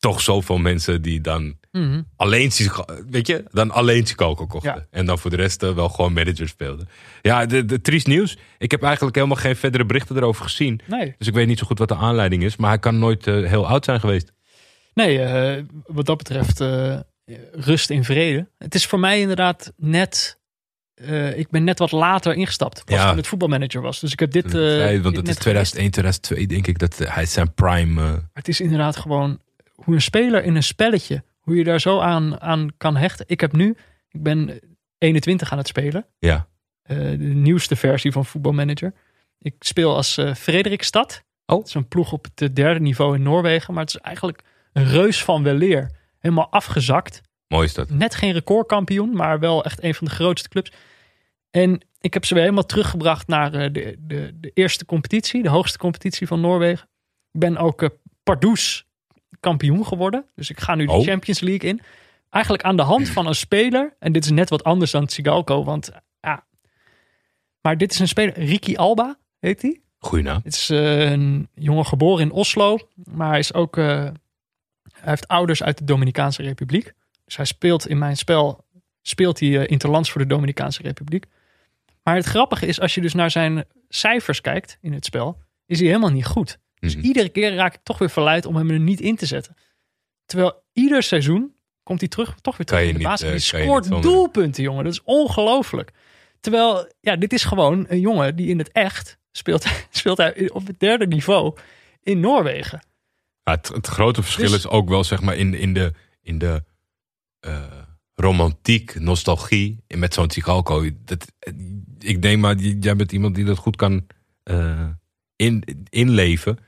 Toch zoveel mensen die dan Mhm. alleen, Tsiga- weet je, dan alleen Chicago kochten. Ja. En dan voor de rest eh, wel gewoon manager speelden. Ja, de, de triest nieuws. Ik heb eigenlijk helemaal geen verdere berichten erover gezien. nee. Dus ik weet niet zo goed wat de aanleiding is. Maar hij kan nooit eh, heel oud zijn geweest. Nee, eh, wat dat betreft rust in vrede. Het is voor mij inderdaad net... ik ben net wat later ingestapt. Pas Ja. toen het voetbalmanager was. Dus ik heb dit... want dit het is net 2001, 2002 denk ik dat hij zijn prime... het is inderdaad gewoon hoe een speler in een spelletje, hoe je daar zo aan, aan kan hechten. Ik heb nu, ik ben 21 aan het spelen. ja. Eh, de nieuwste versie van voetbalmanager. Ik speel als eh Frederikstad. Oh. Het is een ploeg op het derde niveau in Noorwegen. Maar het is eigenlijk een reus van weleer. Helemaal afgezakt. Mooi is dat. Net geen recordkampioen, maar wel echt een van de grootste clubs. En ik heb ze weer helemaal teruggebracht naar eh, de, de, de eerste competitie, de hoogste competitie van Noorwegen. Ik ben ook Pardoes kampioen geworden. Dus ik ga nu de Oh. Champions League in. Eigenlijk aan de hand van een speler. En dit is net wat anders dan Tsigalko, want ja. Maar dit is een speler, Ricky Alba heet hij. Goeie naam. Het is eh, een jongen geboren in Oslo, maar hij is ook. eh, hij heeft ouders uit de Dominicaanse Republiek. Dus hij speelt in mijn spel. Speelt hij eh, interlands voor de Dominicaanse Republiek. Maar het grappige is, als je dus naar zijn cijfers kijkt in het spel, is hij helemaal niet goed. Dus Mhm. iedere keer raak ik toch weer verleid om hem er niet in te zetten. Terwijl ieder seizoen komt hij terug, toch weer terug in de niet, basis. eh, Die scoort doelpunten, jongen. Dat is ongelooflijk. Terwijl, ja, dit is gewoon een jongen die in het echt speelt, speelt hij op het derde niveau in Noorwegen. Ja, het, het grote verschil Dus- is ook wel zeg maar in, in de, in de eh, romantiek, nostalgie en met zo'n Tsigalko. Dat, ik denk maar, jij bent iemand die dat goed kan eh, in, inleven.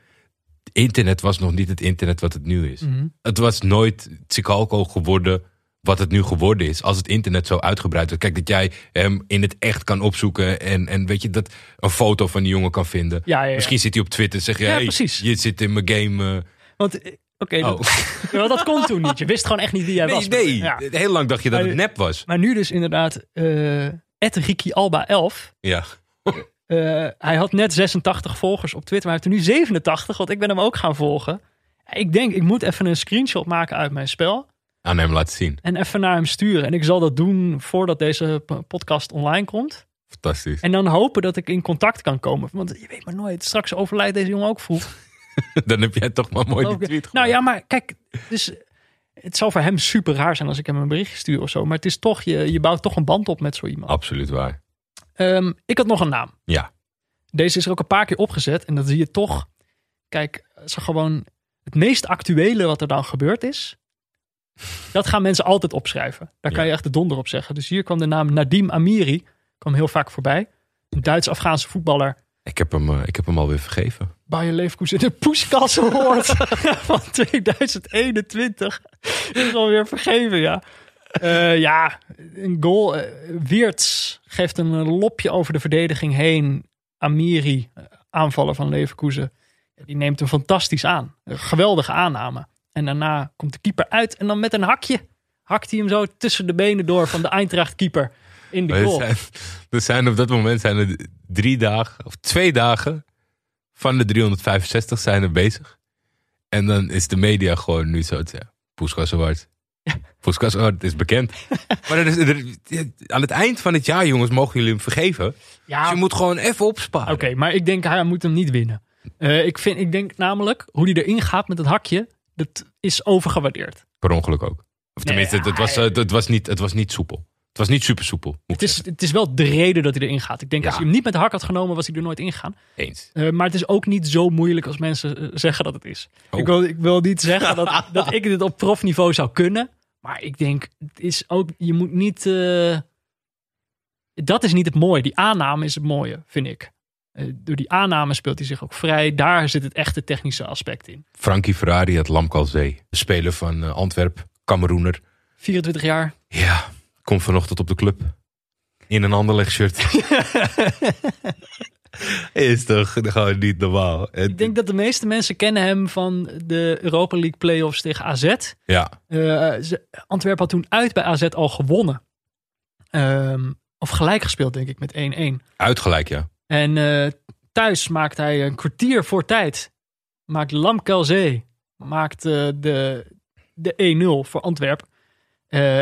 Internet was nog niet het internet wat het nu is. Mhm. Het was nooit Tsigalko geworden wat het nu geworden is. Als het internet zo uitgebreid was. Kijk, dat jij hem in het echt kan opzoeken. En, en weet je, dat een foto van die jongen kan vinden. Ja, ja, ja. Misschien zit hij op Twitter en zeg je, hey, je zit in mijn game. eh, Want, eh, oké, Oh. dat, wel, dat kon toen niet. Je wist gewoon echt niet wie jij Nee, was. nee. Ja. Heel lang dacht je dat Maar- het nep was. Maar nu dus inderdaad, eh Ed Ricky Alba 11. Ja. Eh, hij had net 86 volgers op Twitter, maar hij heeft er nu 87, want ik ben hem ook gaan volgen. Ik denk, ik moet even een screenshot maken uit mijn spel Aan hem laten zien. en even naar hem sturen. En ik zal dat doen voordat deze podcast online komt. Fantastisch. En dan hopen dat ik in contact kan komen. Want je weet maar nooit, straks overlijdt deze jongen ook vroeg. Dan heb jij toch maar mooi die tweet nou ja, maar kijk, dus het zal voor hem super raar zijn als ik hem een berichtje stuur of zo. Maar het is toch, je, je bouwt toch een band op met zo iemand. Absoluut waar. Ehm, ik had nog een naam. Ja. Deze is er ook een paar keer opgezet. En dan zie je toch, kijk, zo gewoon het meest actuele wat er dan gebeurd is. Dat gaan mensen altijd opschrijven. Daar kan Ja. je echt de donder op zeggen. Dus hier kwam de naam Nadim Amiri. Kwam heel vaak voorbij. Een Duits-Afghaanse voetballer. Ik heb hem, eh, ik heb hem alweer vergeven. Bayer Leverkusen de Poeskas Award van 2021. is alweer vergeven, ja. Eh, ja, een goal. eh, Weerts geeft een lopje over de verdediging heen. Amiri, eh, aanvaller van Leverkusen. Ja, Die neemt hem fantastisch aan. Een geweldige aanname. En daarna komt de keeper uit en dan met een hakje hakt hij hem zo tussen de benen door van de Eintracht keeper in de er, goal. zijn, zijn op dat moment zijn er drie dagen, of twee dagen van de 365 zijn er bezig. En dan is de media gewoon nu zo te zeggen. Poeskas Poeskas Award is bekend. maar er is, er- aan het eind van het jaar, jongens, mogen jullie hem vergeven. Ja, Dus je moet gewoon even opsparen. Oké, maar ik denk hij moet hem niet winnen. Eh, ik, vind, ik denk namelijk, hoe hij erin gaat met het hakje, dat is overgewaardeerd. Per ongeluk ook. Of Nee, tenminste, het, het was, eh, het, was niet, het was niet soepel. Het was niet super soepel. Het is, zeggen. het is wel de reden dat hij erin gaat. Ik denk, Ja. als hij hem niet met de hak had genomen, was hij er nooit ingegaan. Eens. Eh maar het is ook niet zo moeilijk als mensen zeggen dat het is. Oh. Ik, wil, ik wil niet zeggen dat, dat ik dit op profniveau zou kunnen. Maar ik denk, het is ook, je moet niet... eh, dat is niet het mooie. Die aanname is het mooie, vind ik. Eh, door die aanname speelt hij zich ook vrij. Daar zit het echte technische aspect in. Frankie Ferrari uit Lamkalzee. De speler van eh, Antwerp. Cameroener. 24 jaar. Ja, komt vanochtend op de club. In een Anderlecht shirt. is toch gewoon niet normaal. En- Ik denk dat de meeste mensen kennen hem van de Europa League playoffs tegen AZ. Ja, ze- Antwerpen had toen uit bij AZ al gewonnen. Ehm, of gelijk gespeeld, denk ik, met 1-1. uitgelijk ja. En eh, thuis maakt hij een kwartier voor tijd. Maakt Lamkelzee. Maakt eh, de, de 1-0 voor Antwerpen.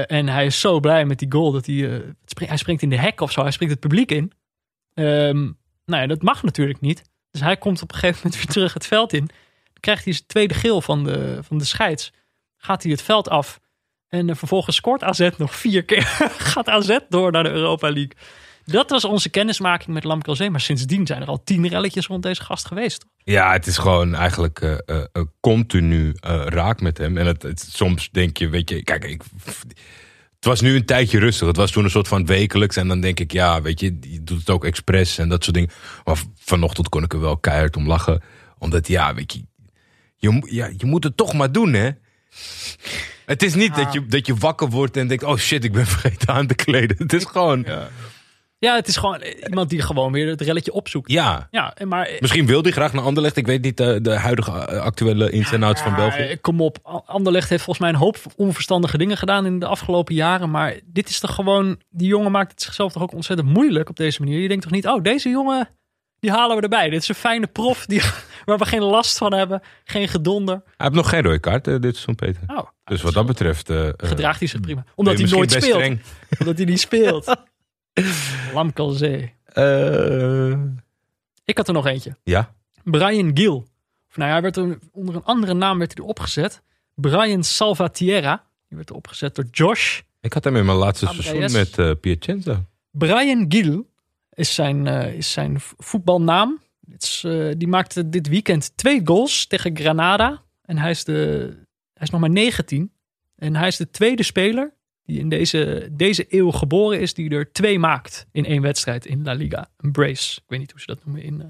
En hij is zo blij met die goal dat hij, spring- hij springt in de hek of zo. Hij springt het publiek in. Ehm, nou ja, dat mag natuurlijk niet. Dus hij komt op een gegeven moment weer terug het veld in. Dan krijgt hij zijn tweede geel van de, van de scheids. Gaat hij het veld af. En eh, vervolgens scoort AZ nog vier keer. Gaat AZ door naar de Europa League. Dat was onze kennismaking met Lamkelzee. Maar sindsdien zijn er al tien relletjes rond deze gast geweest. Ja, het is gewoon eigenlijk eh, continu raak met hem. En het- soms denk je, weet je, kijk, ik, Het was nu een tijdje rustig. Het was toen een soort van wekelijks. En dan denk ik, ja, weet je, je doet het ook expres en dat soort dingen. Maar vanochtend kon ik er wel keihard om lachen. Omdat, ja, weet je, je, ja, je moet het toch maar doen, hè. Het is niet dat, je, dat je wakker wordt en denkt, oh shit, ik ben vergeten aan te kleden. Het is gewoon, ja. Ja, het is gewoon iemand die gewoon weer het relletje opzoekt. Ja, en maar... Misschien wil hij graag naar Anderlecht. Ik weet niet de, de huidige eh, actuele ins en outs van Ja, België. Kom op, Anderlecht heeft volgens mij een hoop onverstandige dingen gedaan in de afgelopen jaren. Maar dit is toch gewoon, die jongen maakt het zichzelf toch ook ontzettend moeilijk op deze manier. Je denkt toch niet, oh deze jongen, die halen we erbij. Dit is een fijne prof die, waar we geen last van hebben. Geen gedonder. Hij heeft nog geen rode kaart, eh, dit seizoen, Peter. Oh, Dus wat dat betreft... eh, eh, gedraagt hij zich prima. Omdat hij nooit speelt. streng. Omdat hij niet speelt. Lamkelzee. Eh, Ik had er nog eentje. ja, Brian Gill. Of nou ja, hij werd er, onder een andere naam werd hij erop gezet. Brian Salvatierra. Die werd erop gezet door Josh. ik had hem in mijn laatste seizoen met eh Piacenza. Brian Gill is zijn, eh, is zijn voetbalnaam. Is, die maakte dit weekend twee goals tegen Granada. En hij is, de, hij is nog maar 19. En hij is de tweede speler die in deze, deze eeuw geboren is, die er twee maakt in één wedstrijd in La Liga. Een brace. Ik weet niet hoe ze dat noemen in eh,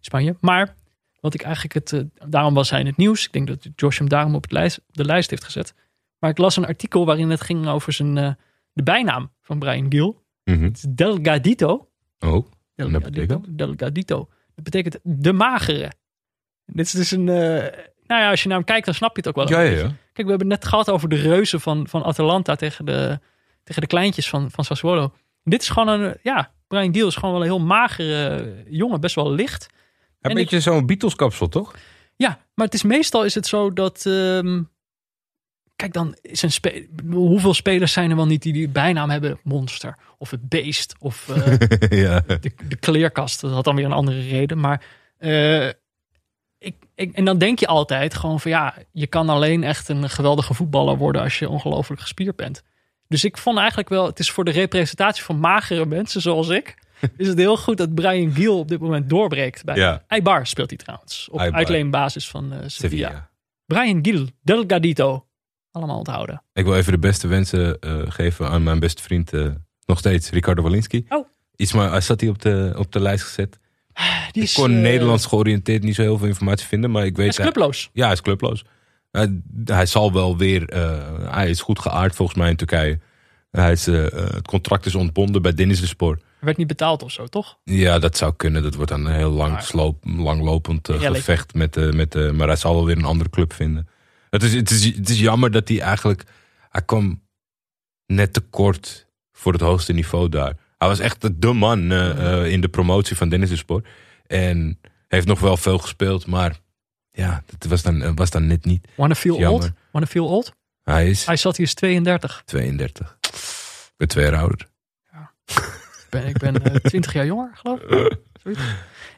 Spanje. Maar wat ik eigenlijk het, eh, daarom was hij in het nieuws. Ik denk dat Josh hem daarom op het lijst, de lijst heeft gezet. Maar ik las een artikel waarin het ging over zijn, eh, de bijnaam van Brian Gill. Het is Delgadito. Oh, dat betekent? Delgadito. Dat betekent de magere. Dit is dus een... nou ja, als je naar hem kijkt, dan snap je het ook wel. ja, ja. Kijk, we hebben het net gehad over de reuzen van, van Atalanta tegen de, tegen de kleintjes van, van Sassuolo. Dit is gewoon een... Ja, Brian Gill is gewoon wel een heel magere jongen. Best wel licht. Een En beetje zo'n Beatles-kapsel, toch? Ja, maar het is meestal is het zo dat. ehm, kijk, dan is een spe hoeveel spelers zijn er wel niet die die bijnaam hebben? Monster of het beest of eh, ja. de, de kleerkast. Dat had dan weer een andere reden. Maar eh, ik, ik, en dan denk je altijd gewoon van ja, je kan alleen echt een geweldige voetballer worden als je ongelooflijk gespierd bent. Dus ik vond eigenlijk wel, het is voor de representatie van magere mensen zoals ik, is het heel goed dat Brian Gill op dit moment doorbreekt. Bij Ja. Eibar speelt hij trouwens. Op Eibar. uitleenbasis van eh, Sevilla. Sevilla. Brian Gill, Delgadito. Allemaal onthouden. Ik wil even de beste wensen eh, geven aan mijn beste vriend, eh, nog steeds, Ricardo Walinski. Oh. Iets maar, hij zat hij op de, op de lijst gezet. Die ik kon eh, Nederlands georiënteerd niet zo heel veel informatie vinden, maar ik Hij weet... is clubloos. Ja, hij is clubloos. Hij, hij zal wel weer. eh, hij is goed geaard volgens mij in Turkije. Hij is, eh, het contract is ontbonden bij Denizlispor. Hij werd niet betaald of zo, toch? Ja, dat zou kunnen. Dat wordt dan een heel lang, sloop, langlopend gevecht. Met, de met, maar hij zal wel weer een andere club vinden. Het is, het, is, het is jammer dat hij eigenlijk. Hij kwam net te kort voor het hoogste niveau daar. Hij was echt de man eh, eh, in de promotie van Denizlispor. En heeft nog wel veel gespeeld, maar ja, dat was dan, was dan net niet. Wanna feel old? Wanna feel old? Hij is Hij zat hier is 32. 32. Ik ben twee jaar ouder. Ik ben, ik ben eh, 20 jaar jonger, geloof ik. Zoiets.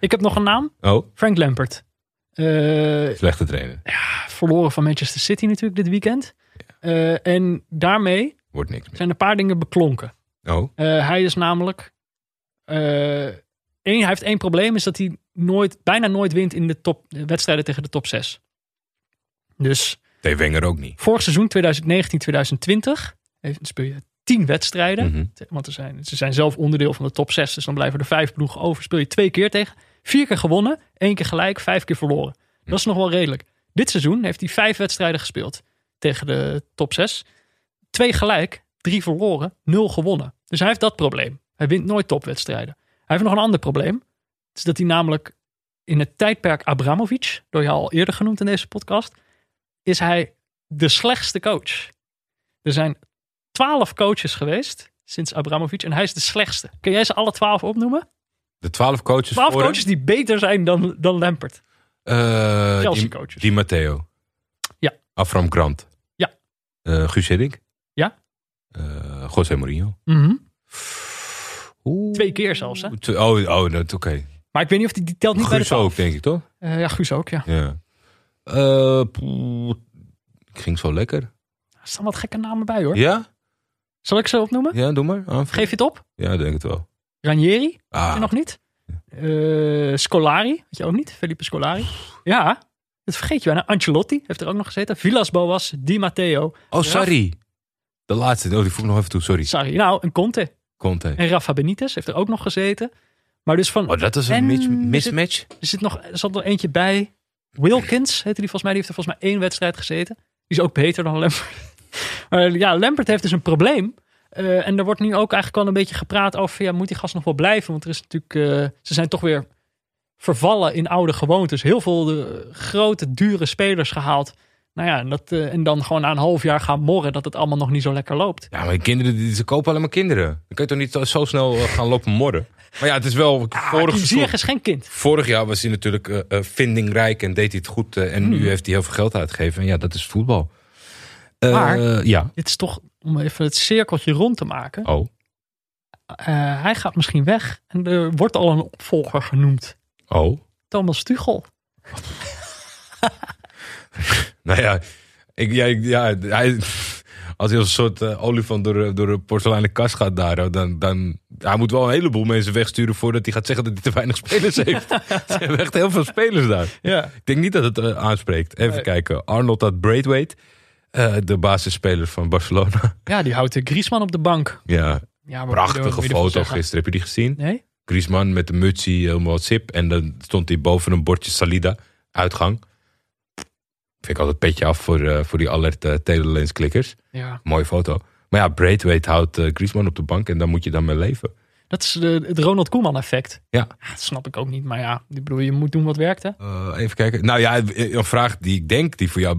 Ik heb nog een naam. Oh, Frank Lampert. Eh, slechte trainer. verloren van Manchester City natuurlijk dit weekend. Eh, en daarmee Wordt niks meer. zijn een paar dingen beklonken. Oh, Eh, hij is namelijk. eh, één, hij heeft één probleem, is dat hij nooit, bijna nooit wint in de top, de wedstrijden tegen de top 6. Dus Dave Wenger ook niet. vorig seizoen 2019-2020 heeft- speel je 10 wedstrijden. Mhm. Want er zijn, ze zijn zelf onderdeel van de top 6, dus dan blijven er vijf ploegen over. Speel je twee keer tegen. Vier keer gewonnen, één keer gelijk, vijf keer verloren. Dat is nog wel redelijk. Dit seizoen heeft hij vijf wedstrijden gespeeld tegen de top 6. Twee gelijk, drie verloren, nul gewonnen. Dus hij heeft dat probleem. Hij wint nooit topwedstrijden. Hij heeft nog een ander probleem. Het is dat hij namelijk in het tijdperk Abramovic, door je al eerder genoemd in deze podcast, is hij de slechtste coach. Er zijn twaalf coaches geweest sinds Abramovic en hij is de slechtste. Kun jij ze alle twaalf opnoemen? De twaalf coaches Twaalf voor coaches die beter zijn dan, dan Lampert. Eh, Chelsea coaches. Di Matteo. Ja. Afram Grant. Ja. Eh Guus Hiddink. Eh José Mourinho. Mhm. Oeh. Twee keer zelfs, hè? Oh, oh oké. Maar ik weet niet of die, die telt niet bij de Guus ook, denk ik, toch? Eh, ja, Guus ook, ja. Ja. Eh, ging zo lekker. Er staan wat gekke namen bij, hoor. Ja? Zal ik ze opnoemen? Ja, doe maar. Aanvullen. Geef je het op? Ja, denk het wel. Ranieri, Ah, je nog niet? Eh, Scolari, weet je ook niet? Felipe Scolari. Ja, dat vergeet je bijna. Ancelotti heeft er ook nog gezeten. Villas Boas, Di Matteo. oh, sorry. De laatste, oh, die voeg ik nog even toe, sorry. Sorry. Nou, een Conte. Conte. En Rafa Benitez heeft er ook nog gezeten. Maar dus van, Oh, dat is een En er zit- mismatch? er, zit nog, er zat nog eentje bij. Wilkins heette die volgens mij. Die heeft er volgens mij één wedstrijd gezeten. Die is ook beter dan Lampert. maar ja, Lampert heeft dus een probleem. Eh, en er wordt nu ook eigenlijk wel een beetje gepraat over... Ja, moet die gast nog wel blijven? Want er is natuurlijk... eh, ze zijn toch weer vervallen in oude gewoontes. Heel veel de grote, dure spelers gehaald. Nou ja, en, dat, eh, en dan gewoon na een half jaar gaan morren... dat het allemaal nog niet zo lekker loopt. Ja, maar die kinderen, die, ze kopen alleen maar kinderen. Dan kun je toch niet zo- zo snel eh, gaan lopen morren? Maar ja, het is wel... Ah, vorig, kind. vorig jaar was hij natuurlijk eh, vindingrijk en deed hij het goed. en Hmm. nu heeft hij heel veel geld uitgegeven. En ja, dat is voetbal. Maar- Ja. Dit is toch om even het cirkeltje rond te maken. Oh. Hij gaat misschien weg. En er wordt al een opvolger genoemd. Oh. Thomas Tuchel. Nou ja, ik, ja, ik- ja hij, als hij als een soort eh, olifant door, door een porseleinen kast gaat daar, dan, dan hij moet wel een heleboel mensen wegsturen voordat hij gaat zeggen dat hij te weinig spelers heeft. Ze hebben echt heel veel spelers daar. Ja. Ik denk niet dat het eh, aanspreekt. Even Nee. kijken. Arnold had Braithwaite, eh, de basisspeler van Barcelona. Ja, die houdt de Griezmann op de bank. ja, Ja, prachtige foto gisteren. Heb je die gezien? Nee? Griezmann met de mutsie, helemaal sip. En dan stond hij boven een bordje Salida, uitgang. Vind ik altijd petje af voor, eh, voor die alert uh, telelens klikkers. Ja. Mooie foto. Maar ja, Braithwaite houdt eh, Griezmann op de bank en daar moet je dan mee leven. Dat is de, het Ronald Koeman effect. Ja. Dat snap ik ook niet. Maar ja, ik bedoel, je moet doen wat werkt hè. Eh, even kijken. Nou ja, een vraag die ik denk die voor jou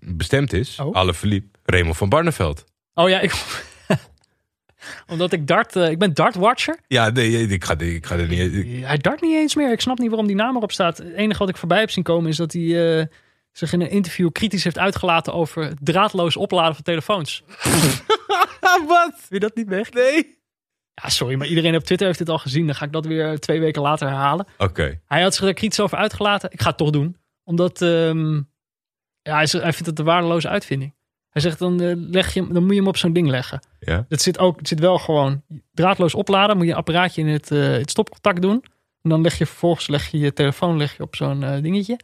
bestemd is. Oh. Alle verliep. Raymond van Barneveld. Oh ja, ik... Omdat ik dart... eh, ik ben dartwatcher. Ja, nee, ik ga, ik ga er niet... ik- Hij dart niet eens meer. Ik snap niet waarom die naam erop staat. Het enige wat ik voorbij heb zien komen is dat hij eh, zich in een interview kritisch heeft uitgelaten over het draadloos opladen van telefoons. Wat? Wil je dat niet weg? Nee. Ja, sorry, maar iedereen op Twitter heeft dit al gezien. Dan ga ik dat weer twee weken later herhalen. Oké. Hij had zich er kritisch over uitgelaten. Ik ga het toch doen. Omdat ehm, ja, hij, zegt- hij vindt het een waardeloze uitvinding. Hij zegt dan, eh, leg je, hem- dan moet je hem op zo'n ding leggen. Ja. Het zit, ook, het zit wel gewoon draadloos opladen. Moet je een apparaatje in het, eh, het stopcontact doen. En dan leg je vervolgens leg je, je telefoon leg je op zo'n eh, dingetje.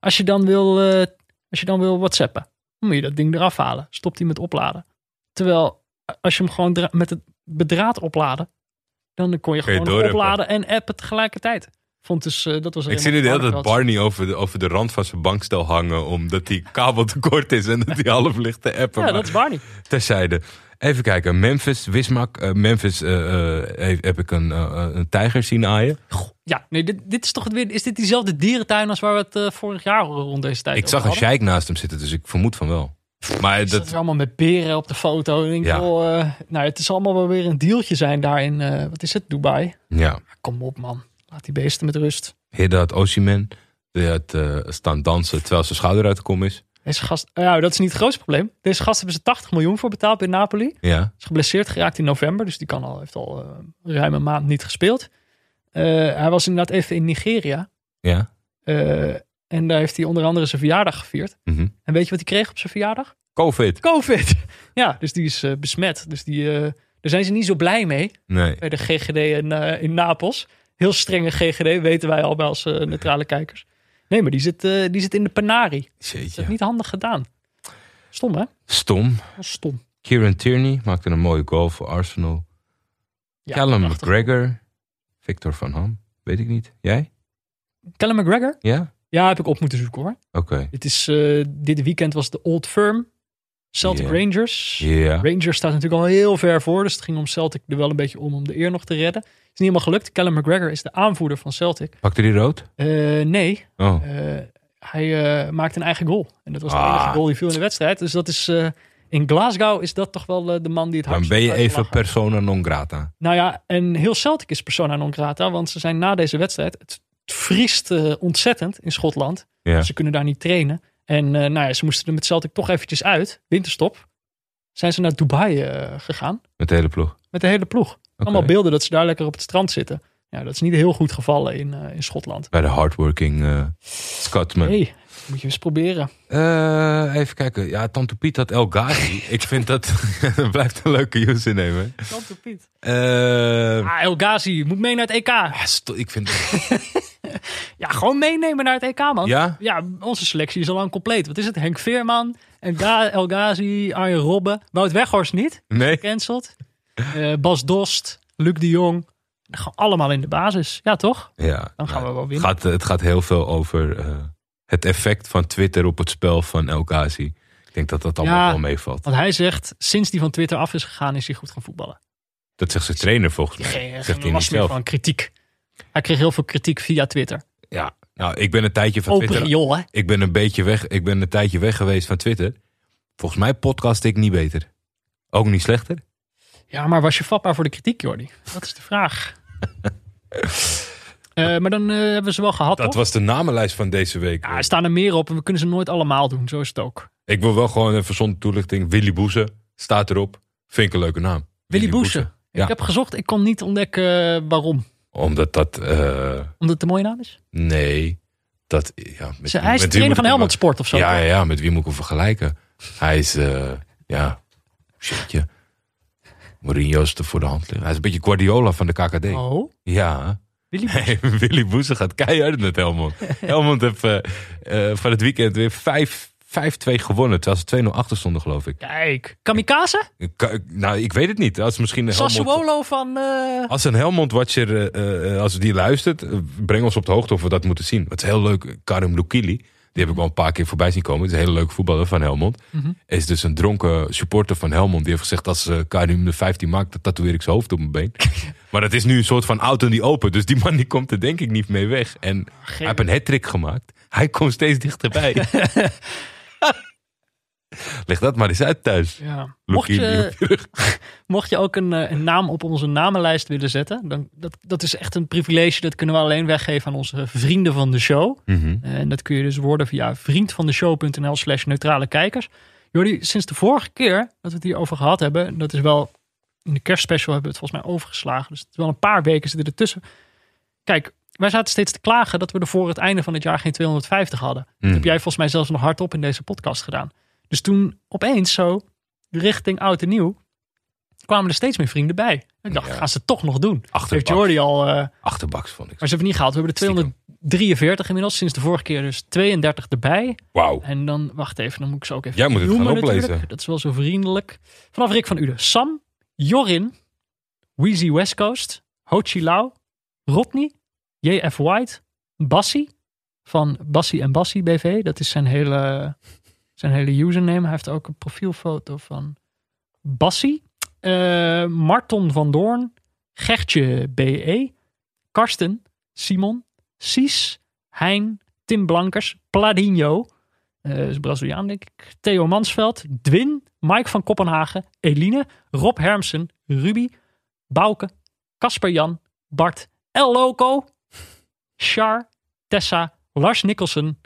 Als je, dan wil, eh, als je dan wil whatsappen, dan moet je dat ding eraf halen. Stopt hij met opladen. Terwijl als je hem gewoon met het bedraad opladen, dan kon je gewoon opladen en appen tegelijkertijd. Vond dus, eh, dat was Ik zie nu de hele tijd Barney over de, over de rand van zijn bankstel hangen. Omdat die kabel te kort is en dat hij half ligt te appen. Ja, maar dat is Barney. Terzijde. Even kijken. Memphis, Wismak. eh, Memphis eh, eh, heb, heb ik een, een tijger zien aaien. Ja, nee, dit, dit is toch weer. Is dit diezelfde dierentuin als waar we het vorig jaar rond deze tijd Ik zag een sheik naast hem zitten, dus ik vermoed van wel. Maar Is dat dat, allemaal met beren op de foto. Ik denk, Ja. wel, nou, het is allemaal wel weer een dealtje zijn daar in, wat is het, Dubai. ja. Kom op man, laat die beesten met rust. Had Osimhen. Die had staan dansen terwijl zijn schouder uit de kom is. Deze gast, eh, nou, dat is niet het grootste probleem. Deze gast hebben ze 80 miljoen voor betaald bij Napoli. Ja. Is geblesseerd geraakt in november, dus die kan al, heeft al eh, ruim een maand niet gespeeld. Eh, hij was inderdaad even in Nigeria. Ja. eh, en daar heeft hij onder andere zijn verjaardag gevierd. Mhm. En weet je wat hij kreeg op zijn verjaardag? Covid. Covid. Ja, dus die is eh, besmet. Dus die, eh, daar zijn ze niet zo blij mee Nee. bij de GGD in, eh, in Napels. Heel strenge GGD, weten wij al bij als eh, neutrale kijkers. Nee, maar die zit, eh, die zit in de Panari. Dat is niet handig gedaan. Stom, hè? Stom. Stom. Kieran Tierney maakte een mooie goal voor Arsenal. Ja, Callum prachtig. McGregor. Victor van Ham. Weet ik niet. Jij? Callum McGregor? Ja? Ja, heb ik op moeten zoeken hoor. Oké. Dit, is, eh, dit weekend was de Old Firm. Celtic. Rangers. Ja. Rangers staat natuurlijk al heel ver voor. Dus het ging om Celtic er wel een beetje om om de eer nog te redden. Is niet helemaal gelukt. Callum McGregor is de aanvoerder van Celtic. Pakte die rood? Eh, nee, Oh. Eh, hij eh, maakte een eigen goal. En dat was de Ah. enige goal die viel in de wedstrijd. Dus dat is, in Glasgow is dat toch wel de man die het Dan hardst ben je even persona non grata. Nou ja, en heel Celtic is persona non grata. Want ze zijn na deze wedstrijd... Het, vriest ontzettend in Schotland. Ze kunnen daar niet trainen. En eh, nou ja, ze moesten er met Celtic toch eventjes uit. Winterstop. Zijn ze naar Dubai eh, gegaan. Met de hele ploeg. Met de hele ploeg. Allemaal beelden dat ze daar lekker op het strand zitten. Ja, dat is niet heel goed gevallen in, eh, in Schotland. Bij de hardworking Scotsman. hey, moet je eens proberen. Even kijken. Ja, Tante Piet had El Ghazi. ik vind dat... dat blijft een leuke use nemen. Tante Piet. Ah, El Ghazi moet mee naar het EK. sto- ik vind... Ja, gewoon meenemen naar het EK, man. Ja? Ja, onze selectie is al lang compleet. Wat is het? Henk Veerman, en El Ghazi, Arjen Robben. Wout Weghorst niet, Nee? cancelled. Eh, Bas Dost, Luc de Jong. Gewoon allemaal in de basis. Ja, toch? Ja. Dan gaan we wel Het winnen. gaat, het gaat heel veel over eh, het effect van Twitter op het spel van El Ghazi. Ik denk dat dat allemaal Ja. wel meevalt. Want hij zegt, sinds die van Twitter af is gegaan, is hij goed gaan voetballen. Dat zegt zijn trainer volgens mij. Geen, zegt geen hij meer zelf. van kritiek. Hij kreeg heel veel kritiek via Twitter. Ja. Nou, ik ben een tijdje van Open Twitter. riool, hè? Ik ben een beetje weg. Ik ben een tijdje weg geweest van Twitter. Volgens mij podcast ik niet beter. Ook niet slechter. Ja, maar was je vatbaar voor de kritiek, Jordi? Dat is de vraag. Eh, maar dan eh, hebben we ze wel gehad, Dat toch? was de namenlijst van deze week. Ja, er staan er meer op en we kunnen ze nooit allemaal doen. Zo is het ook. Ik wil wel gewoon even zonder toelichting. Willy Boeze staat erop. Vind ik een leuke naam. Willy Boeze. Ja. Ik heb gezocht, ik kon niet ontdekken eh, waarom. Omdat dat... eh, Omdat het een mooie naam is. nee. Dat, ja, met hij is met trainer van Helmond Sport of zo. Ja, ja, ja, met wie moet ik hem vergelijken? Hij is... eh, ja, shitje. Mourinho is er voor de hand liggen. Hij is een beetje Guardiola van de KKD. Oh, Ja. Willy. Hey, Willy gaat keihard met Helmond. Helmond heeft eh, van het weekend weer 5 5-2 gewonnen. Terwijl ze 2-0 achter stonden, geloof ik. Kijk, Kamikaze? Ka- Nou, ik weet het niet. Als misschien een Helmond... Sassuolo van... eh, Als een Helmond-watcher, eh, als die luistert, breng ons op de hoogte of we dat moeten zien. Het is heel leuk. Karim Lukili, die heb ik wel een paar keer voorbij zien komen. Het is een hele leuke voetballer van Helmond. Mhm. Is dus een dronken supporter van Helmond. Die heeft gezegd, als eh, Karim de 15 maakt, dan tatoeëer ik zijn hoofd op mijn been. maar dat is nu een soort van auto die open. Dus die man die komt er denk ik niet mee weg. En hij heeft een hat gemaakt. Hij komt steeds dichterbij. Leg dat maar eens uit thuis. ja. Mocht, je, mocht je ook een, eh, een naam op onze namenlijst willen zetten, dan, dat, dat is echt een privilege. Dat kunnen we alleen weggeven aan onze vrienden van de show. Mhm. En dat kun je dus worden via vriendvandeshow.nl slash neutrale kijkers. Jordi, sinds de vorige keer dat we het hier over gehad hebben, dat is wel in de kerstspecial hebben we het volgens mij overgeslagen. Dus het is wel een paar weken zitten ertussen. Kijk, wij zaten steeds te klagen dat we er voor het einde van het jaar geen 250 hadden. Dat Mhm. heb jij volgens mij zelfs nog hardop in deze podcast gedaan. Dus toen opeens zo, richting oud en nieuw, kwamen er steeds meer vrienden bij. Ik dacht, Ja. gaan ze toch nog doen? Heeft Achterbaks. Jordi al... eh, Achterbaks vond ik. maar ze hebben niet gehaald. We hebben de 243 inmiddels. Sinds de vorige keer dus 32 erbij. Wauw. En dan, wacht even, dan moet ik ze ook even Jij moet het gaan oplezen. natuurlijk. Dat is wel zo vriendelijk. Vanaf Rick van Uden. Sam, Jorin, Weezy West Coast, Ho Chi Lau, Rodney, JF White, Bassie van Bassie en Bassie BV. Dat is zijn hele, zijn hele username. Heeft ook een profielfoto van Bassie. Eh, Marton van Doorn, Gertje BE, Karsten, Simon, Cies, Hein, Tim Blankers, Pladinho, eh is Braziliaan denk ik, Theo Mansveld, Dwin, Mike van Koppenhagen, Eline, Rob Hermsen, Ruby, Bouke, Casper Jan, Bart, El Loco, Char, Tessa, Lars Nicholson,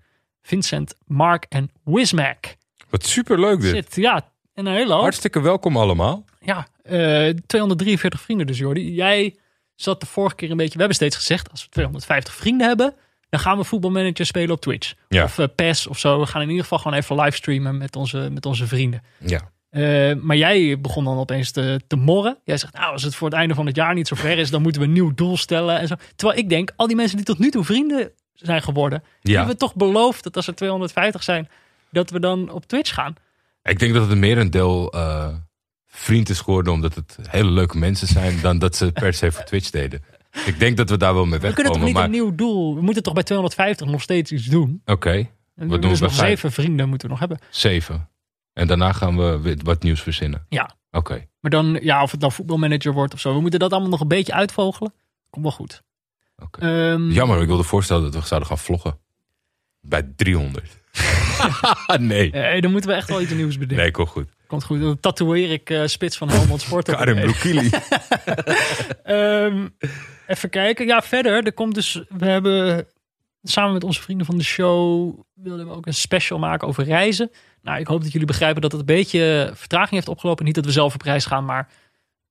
Vincent, Mark en Wismac. Wat superleuk dit. Zit, ja, en een hele hoop. Hartstikke welkom allemaal. Ja, eh 243 vrienden dus, Jordi. Jij zat de vorige keer een beetje... We hebben steeds gezegd, als we 250 vrienden hebben... dan gaan we voetbalmanager spelen op Twitch. Ja. Of eh, PES of zo. We gaan in ieder geval gewoon even livestreamen met onze, met onze vrienden. Ja. Eh, maar jij begon dan opeens te, te morren. Jij zegt, nou, als het voor het einde van het jaar niet zo ver is... dan moeten we een nieuw doel stellen en zo. Terwijl ik denk, al die mensen die tot nu toe vrienden zijn geworden... die Ja. hebben toch beloofd dat als er 250 zijn... dat we dan op Twitch gaan. Ik denk dat het een merendeel eh vriend is geworden omdat het hele leuke mensen zijn dan dat ze per se voor Twitch deden. Ik denk dat we daar wel mee We kunnen toch wegkomen. niet Maar een nieuw doel... We moeten toch bij 250 nog steeds iets doen? oké, doen we we dus nog vijf? zeven vrienden moeten we nog hebben. zeven. En daarna gaan we wat nieuws verzinnen. Ja. Oké. Maar dan, ja, of het dan voetbalmanager wordt of zo. We moeten dat allemaal nog een beetje uitvogelen. Komt wel goed. Oké. Ehm, Jammer, ik wilde voorstellen dat we zouden gaan vloggen. Bij 300. nee. eh, dan moeten we echt wel iets nieuws bedenken. Nee, kom goed. Komt goed. Dan tatoeëer ik eh, Spits van Helmond Sport op. Karim Broekili. Ehm, even kijken. Ja, verder. Er komt dus... We hebben samen met onze vrienden van de show... wilden we ook een special maken over reizen. Nou, ik hoop dat jullie begrijpen dat het een beetje vertraging heeft opgelopen. Niet dat we zelf op reis gaan, maar...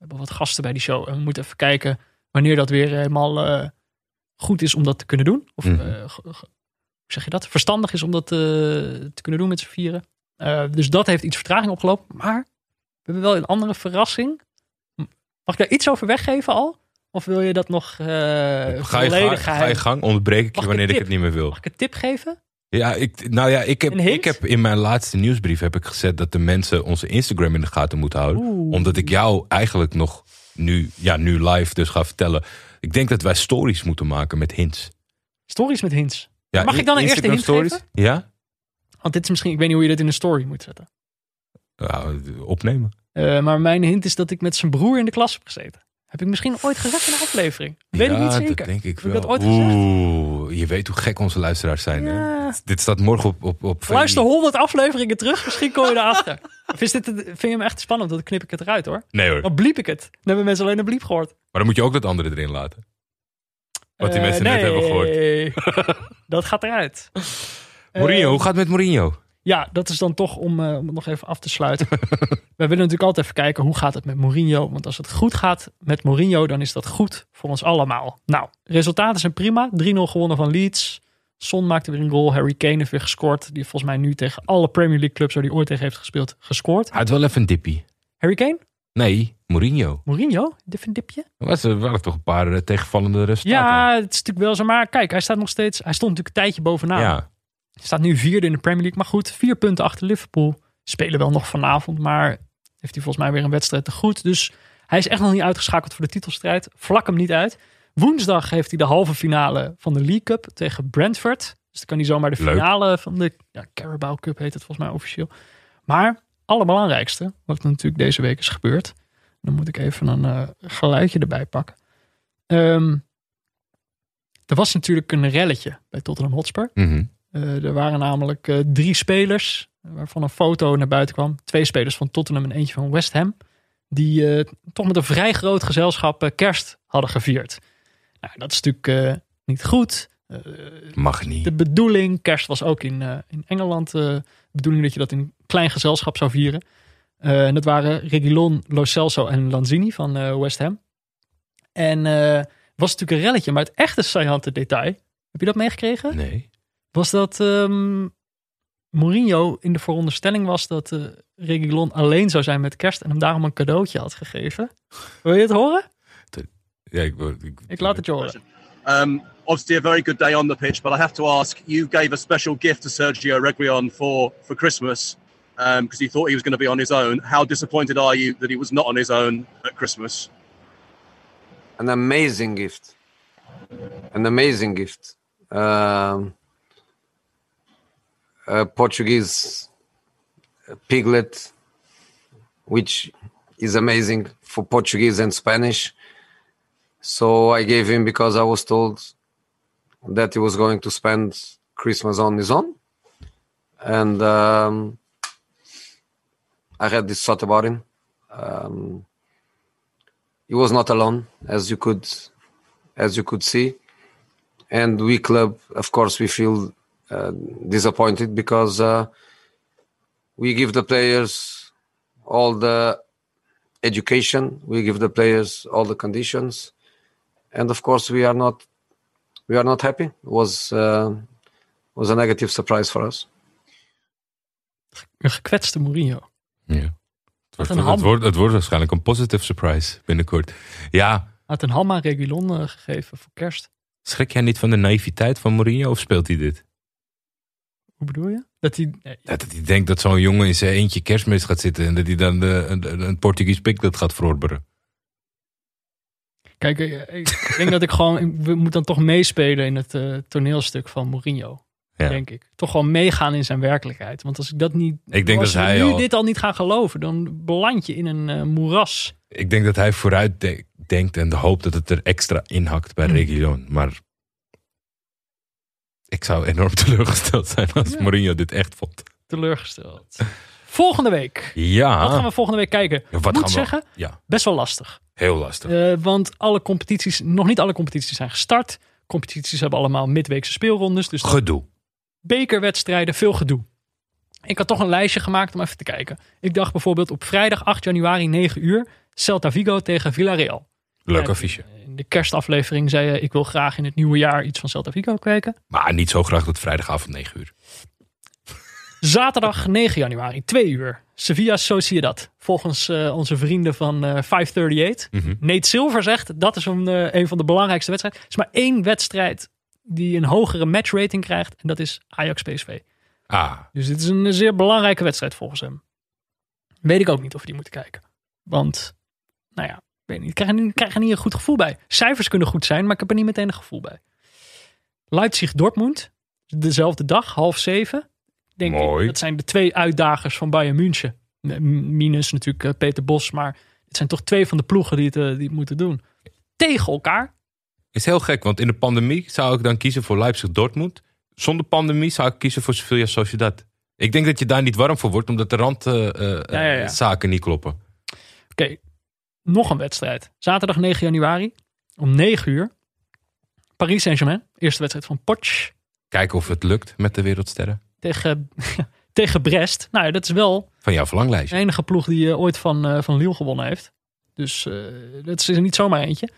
We hebben wat gasten bij die show. En we moeten even kijken wanneer dat weer helemaal eh, goed is om dat te kunnen doen. Of Mhm. eh, hoe zeg je dat? Verstandig is om dat eh, te kunnen doen met z'n vieren. Eh, dus dat heeft iets vertraging opgelopen. Maar we hebben wel een andere verrassing. Mag ik daar iets over weggeven al? Of wil je dat nog eh Ga je, volledig gang, ga je gang, onderbreek ik je wanneer ik het niet meer wil. Mag ik een tip geven? Ja, ik, nou ja, ik heb, ik heb in mijn laatste nieuwsbrief heb ik gezet dat de mensen onze Instagram in de gaten moeten houden. Oeh. Omdat ik jou eigenlijk nog nu, ja, nu live dus ga vertellen. Ik denk dat wij stories moeten maken met hints. Stories met hints. Ja, Mag ik dan een eerste hint stories? Ja? Want dit is misschien, ik weet niet hoe je dit in een story moet zetten. Ja, opnemen. Eh, maar mijn hint is dat ik met zijn broer in de klas heb gezeten. Heb ik misschien ooit gezegd in een aflevering? Weet ja, ik niet dat zeker. denk ik Heb ik wel. dat ooit gezegd? Oeh, je weet hoe gek onze luisteraars zijn. Hè? Dit staat morgen op, op, op. Luister 100 afleveringen terug, misschien kom je erachter. Of is dit, vind je hem echt spannend? Dan knip ik het eruit hoor. Nee hoor, Dan bliep ik het. Dan hebben mensen alleen een bliep gehoord. maar dan moet je ook dat andere erin laten. Wat die Eh, mensen net hebben gehoord. gehoord. dat gaat eruit. Mourinho, Eh, hoe gaat het met Mourinho? Ja, dat is dan toch om, eh, om het nog even af te sluiten. We willen natuurlijk altijd even kijken hoe gaat het met Mourinho. Want als het goed gaat met Mourinho, dan is dat goed voor ons allemaal. Nou, resultaten zijn prima. 3-0 gewonnen van Leeds. Son maakte weer een goal. Harry Kane heeft weer gescoord. Die volgens mij nu tegen alle Premier League clubs waar hij ooit tegen heeft gespeeld, gescoord. Hij had wel even een dippie. Harry Kane? Nee, Mourinho. Mourinho? Dit een dipje? Er er waren toch een paar eh, tegenvallende resultaten. Ja, het is natuurlijk wel zo. Maar kijk, hij staat nog steeds. Hij stond natuurlijk een tijdje bovenaan. ja. Hij staat nu vierde in de Premier League. Maar goed, vier punten achter Liverpool. Spelen wel nog vanavond, maar heeft hij volgens mij weer een wedstrijd te goed. Dus hij is echt nog niet uitgeschakeld voor de titelstrijd. Vlak hem niet uit. Woensdag heeft hij de halve finale van de League Cup tegen Brentford. Dus dan kan hij zomaar de Leuk. finale van de ja, Carabao Cup heet het volgens mij officieel. Maar allerbelangrijkste, wat natuurlijk deze week is gebeurd. Dan moet ik even een eh, geluidje erbij pakken. Ehm, er was natuurlijk een relletje bij Tottenham Hotspur. Mhm. Eh, er waren namelijk eh, drie spelers, waarvan een foto naar buiten kwam. Twee spelers van Tottenham en eentje van West Ham. Die eh, toch met een vrij groot gezelschap kerst hadden gevierd. Nou, dat is natuurlijk niet goed. Mag niet. de bedoeling, kerst was ook in, in Engeland de bedoeling dat je dat in een klein gezelschap zou vieren. En dat waren Reguilon, Lo Celso en Lanzini van West Ham. En eh, was natuurlijk een relletje, maar het echte saillante detail, heb je dat meegekregen? Nee. Was dat ehm, Mourinho in de veronderstelling was dat eh Reguilon alleen zou zijn met kerst en hem daarom een cadeautje had gegeven. Wil je het horen? Ja, ik, ik, ik, laat het je horen. Um, obviously, a very good day on the pitch, but I have to ask you gave a special gift to Sergio Reguilon for, for Christmas because he thought he was going to be on his own. How disappointed are you that he was not on his own at Christmas? an amazing gift. An amazing gift. Um, a Portuguese piglet, which is amazing for Portuguese and Spanish. So I gave him because I was told that he was going to spend Christmas on his own. And um, I had this thought about him. Um, he was not alone as you could as you could see and we club of course we feel uh, disappointed because uh, we give the players all the education we give the players all the conditions and of course we are not we are not happy it was uh, was a negative surprise for us Een gekwetste Mourinho. Ja. Het, een wordt, ham. het, wordt, het wordt waarschijnlijk een positive surprise binnenkort. Ja, Hij had een ham aan Reguilon eh, gegeven voor kerst. schrik jij niet van de naïviteit van Mourinho of speelt hij dit? Hoe bedoel je? Dat hij... Ja, dat hij denkt dat zo'n jongen in zijn eentje kerstmis gaat zitten en dat hij dan de, een, een Portugees piglet gaat verorberen. Kijk, eh, ik denk dat ik gewoon... ik- We moeten dan toch meespelen in het eh, toneelstuk van Mourinho. Ja. Denk ik. Toch gewoon meegaan in zijn werkelijkheid. Want als ik dat niet... Ik denk als dat hij nu al- dit al niet gaan geloven, dan beland je in een eh, moeras. Ik denk dat hij vooruit de- denkt en hoopt dat het er extra inhakt bij. Reguilon. Maar ik zou enorm teleurgesteld zijn als Ja. Mourinho dit echt vond. Teleurgesteld. Volgende week. Ja. Wat gaan we volgende week kijken? Ja, wat Moet gaan we- zeggen, Ja, best wel lastig. heel lastig. Eh, want alle competities, nog niet alle competities zijn gestart. Competities hebben allemaal midweekse speelrondes. Dus Gedoe. bekerwedstrijden, veel gedoe. Ik had toch een lijstje gemaakt om even te kijken. Ik dacht bijvoorbeeld op vrijdag 8 januari 9 uur Celta Vigo tegen Villarreal. Leuk affiche. De kerstaflevering zei je, ik wil graag in het nieuwe jaar iets van Celta Vigo kijken. Maar niet zo graag tot vrijdagavond 9 uur. Zaterdag 9 januari, 2 uur. Sevilla Sociedad. Volgens eh, onze vrienden van eh 538. Mhm. Nate Silver zegt dat is een, eh, een van de belangrijkste wedstrijden. Er is maar één wedstrijd die een hogere matchrating krijgt. En dat is Ajax PSV. Ah, Dus dit is een zeer belangrijke wedstrijd volgens hem. Weet ik ook niet of we die moeten kijken. Want, nou ja, weet niet. Ik krijg, er niet- ik krijg er niet een goed gevoel bij. Cijfers kunnen goed zijn, maar ik heb er niet meteen een gevoel bij. Leipzig-Dortmund. Dezelfde dag, half zeven. Denk Mooi. Ik, dat zijn de twee uitdagers van Bayern München. Minus natuurlijk eh, Peter Bos. Maar het zijn toch twee van de ploegen die het, eh, die het moeten doen. Tegen elkaar. is heel gek, want in de pandemie zou ik dan kiezen voor Leipzig-Dortmund. Zonder pandemie zou ik kiezen voor Sevilla Sociedad. Ik denk dat je daar niet warm voor wordt, omdat de randzaken Ja, ja, ja. niet kloppen. Oké, nog een wedstrijd. Zaterdag 9 januari om 9 uur. Paris Saint-Germain, eerste wedstrijd van Poch Kijken of het lukt met de wereldsterren. tegen, tegen Brest. Nou ja, dat is wel Van jouw de verlanglijstje. enige ploeg die eh, ooit van, eh, van Lille gewonnen heeft. Dus eh, dat is er niet zomaar eentje.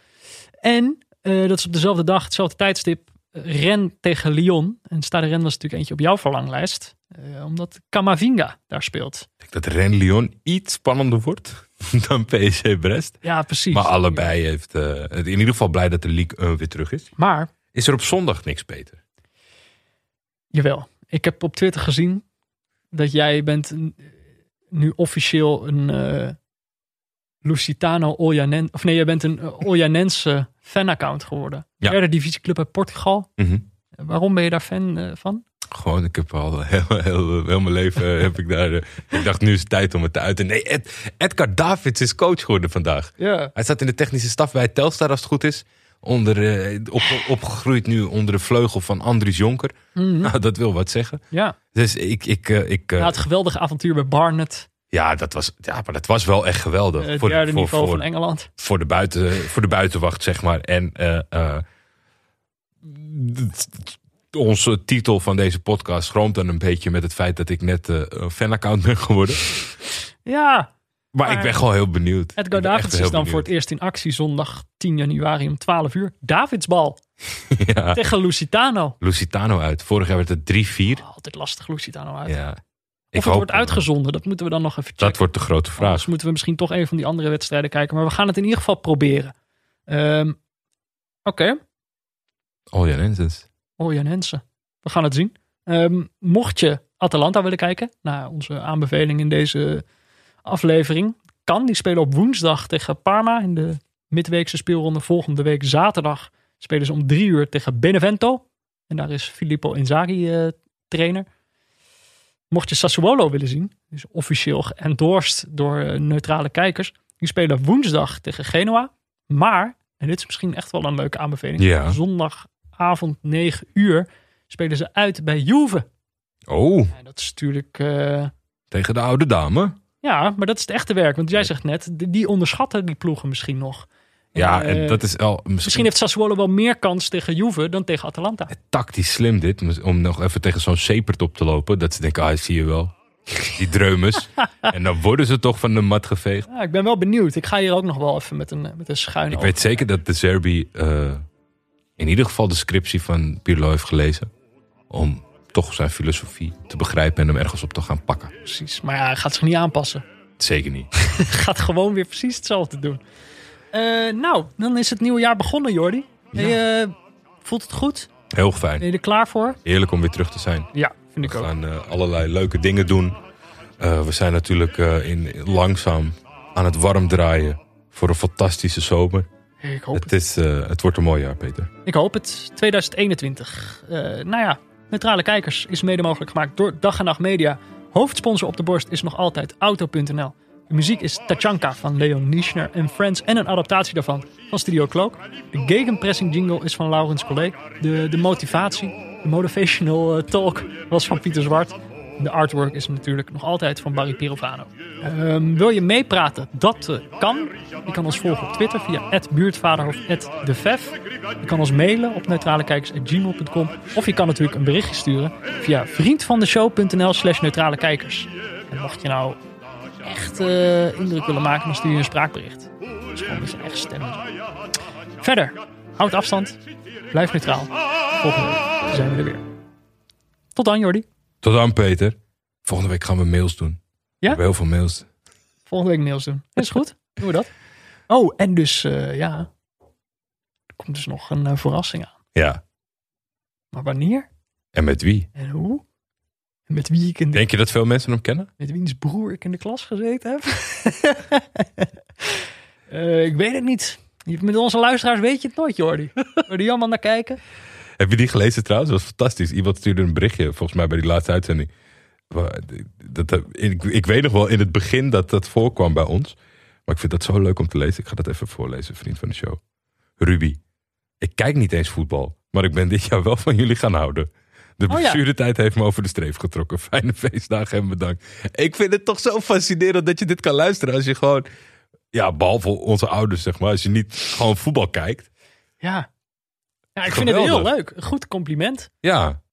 En dat is op dezelfde dag, hetzelfde tijdstip, Rennes tegen Lyon. En Stade Rennes was natuurlijk eentje op jouw verlanglijst. omdat Camavinga daar speelt. Ik denk dat Ren Lyon iets spannender wordt dan PSG Brest. Ja, precies. Maar allebei heeft eh, in ieder geval blij dat de League 1 weer terug is. Maar Is er op zondag niks, Peter? Jawel. Ik heb op Twitter gezien dat jij bent nu officieel een eh Lusitano Oljanen... Of nee, jij bent een uh, Oljanense fanaccount geworden. Ja. Derde divisieclub uit Portugal. Mhm. Waarom ben je daar fan eh, van? Gewoon, ik heb al heel, heel, heel mijn leven heb ik daar. eh, ik dacht, nu is het tijd om het te uiten. Nee, Ed, Edgar Davids is coach geworden vandaag. Ja. Hij staat in de technische staf bij Telstar als het goed is. Onder, eh, op, opgegroeid nu onder de vleugel van Andries Jonker. Nou, dat wil wat zeggen. ja. Dus ik, ik, eh, ik Na het geweldige avontuur bij Barnet. ja, dat was, ja, maar dat was wel echt geweldig. Het voor, derde voor, niveau voor, van Engeland. voor, de buiten, voor de buitenwacht, zeg maar. En onze titel van deze podcast schroomt dan een beetje met het feit dat ik net eh, een fanaccount ben geworden. Ja. Maar, Maar ik ben gewoon heel benieuwd. Edgar Davids is dan voor het eerst in actie zondag 10 januari om 12 uur. Davidsbal Ja, tegen Lusitano. Lusitano uit. Vorig jaar werd het 3-4. Oh, altijd lastig Lusitano uit. Ja. Of Ik het wordt uitgezonden, dat moeten we dan nog even checken. Dat wordt de grote vraag. Anders moeten we misschien toch een van die andere wedstrijden kijken. Maar we gaan het in ieder geval proberen. Ehm, Oké, Oh ja, Nensens. oh Jan Hensen. We gaan het zien. Ehm, mocht je Atalanta willen kijken, naar onze aanbeveling in deze aflevering, kan. Die spelen op woensdag tegen Parma in de midweekse speelronde. Volgende week zaterdag spelen ze om drie uur tegen Benevento. En daar is Filippo Inzaghi eh, trainer. Mocht je Sassuolo willen zien, is officieel geëndorsed door eh, neutrale kijkers. Die spelen woensdag tegen Genoa. Maar, en dit is misschien echt wel een leuke aanbeveling. Ja. Zondagavond 9 uur spelen ze uit bij Juve. Oh, dat is natuurlijk... eh, tegen de oude dame. ja, maar dat is het echte werk. Want jij zegt net, die onderschatten die ploegen misschien nog. Ja, Eh, en dat is al misschien, Misschien heeft Sassuolo wel meer kans tegen Juve dan tegen Atalanta. tactisch slim dit. Om nog even tegen zo'n Sepert op te lopen. Dat ze denken, ah, zie je wel. Die dreumes. en dan worden ze toch van de mat geveegd. Ja, ik ben wel benieuwd. Ik ga hier ook nog wel even met een, met een schuin Ik weet zeker dat de Serbi eh, in ieder geval de scriptie van Pirlo heeft gelezen. Om toch zijn filosofie te begrijpen en hem ergens op te gaan pakken. Precies. Maar ja, hij gaat zich niet aanpassen. Zeker niet. gaat gewoon weer precies hetzelfde doen. Eh, nou, dan is het nieuwe jaar begonnen, Jordi. Ben je, voelt het goed? Heel fijn. Ben je er klaar voor? Heerlijk om weer terug te zijn. Ja, vind We ik ook. gaan eh, allerlei leuke dingen doen. Eh, we zijn natuurlijk eh, in, langzaam aan het warm draaien voor een fantastische zomer. Ik hoop Het, is, eh, het wordt een mooi jaar, Peter. Ik hoop het. 2021. Eh, nou ja, Neutrale Kijkers is mede mogelijk gemaakt door Dag en Nacht Media. Hoofdsponsor op de borst is nog altijd Auto.nl. De muziek is Tachanka van Leon Nischner en Friends en een adaptatie daarvan van Studio Cloak. De gegenpressing jingle is van Laurens Collet. De, de motivatie, de motivational eh, talk was van Pieter Zwart. De artwork is natuurlijk nog altijd van Barry Pirovano. Ehm, wil je meepraten? Dat eh, kan. Je kan ons volgen op Twitter via buurtvader of @devef. Je kan ons mailen op neutralekijkers.gmail.com. Of je kan natuurlijk een berichtje sturen via vriendvandeshow.nl slash neutralekijkers. En mocht je nou echt eh, indruk willen maken, dan stuur je een spraakbericht. Dat is gewoon met je eigen stem. Verder, houd afstand. Blijf neutraal. Volgende week zijn we er weer. Tot dan, Jordi. Tot dan, Peter. Volgende week gaan we mails doen. We hebben heel veel mails. Volgende week mails doen. Dat is goed. Doen we dat. Oh, en dus, eh, ja. Er komt dus nog een eh, verrassing aan. Ja. Maar wanneer? En met wie? En hoe? En met wie ik in de, Denk je dat veel mensen hem kennen? met wiens broer ik in de klas gezeten heb? Eh, ik weet het niet. Met onze luisteraars weet je het nooit, Jordi. Waar die allemaal naar kijken. Heb je die gelezen trouwens? Dat was fantastisch. Iemand stuurde een berichtje, volgens mij bij die laatste uitzending. Dat, dat- ik, ik weet nog wel in het begin dat dat voorkwam bij ons. Maar ik vind dat zo leuk om te lezen. Ik ga dat even voorlezen, vriend van de show. Ruby, ik kijk niet eens voetbal. Maar ik ben dit jaar wel van jullie gaan houden. De Oh ja. blessuretijd heeft me over de streef getrokken. Fijne feestdagen en bedankt. Ik vind het toch zo fascinerend dat je dit kan luisteren. Als je gewoon, ja, behalve onze ouders zeg maar. Als je niet gewoon voetbal kijkt. Ja. Ja ik vind het heel leuk. Goed compliment. Ja,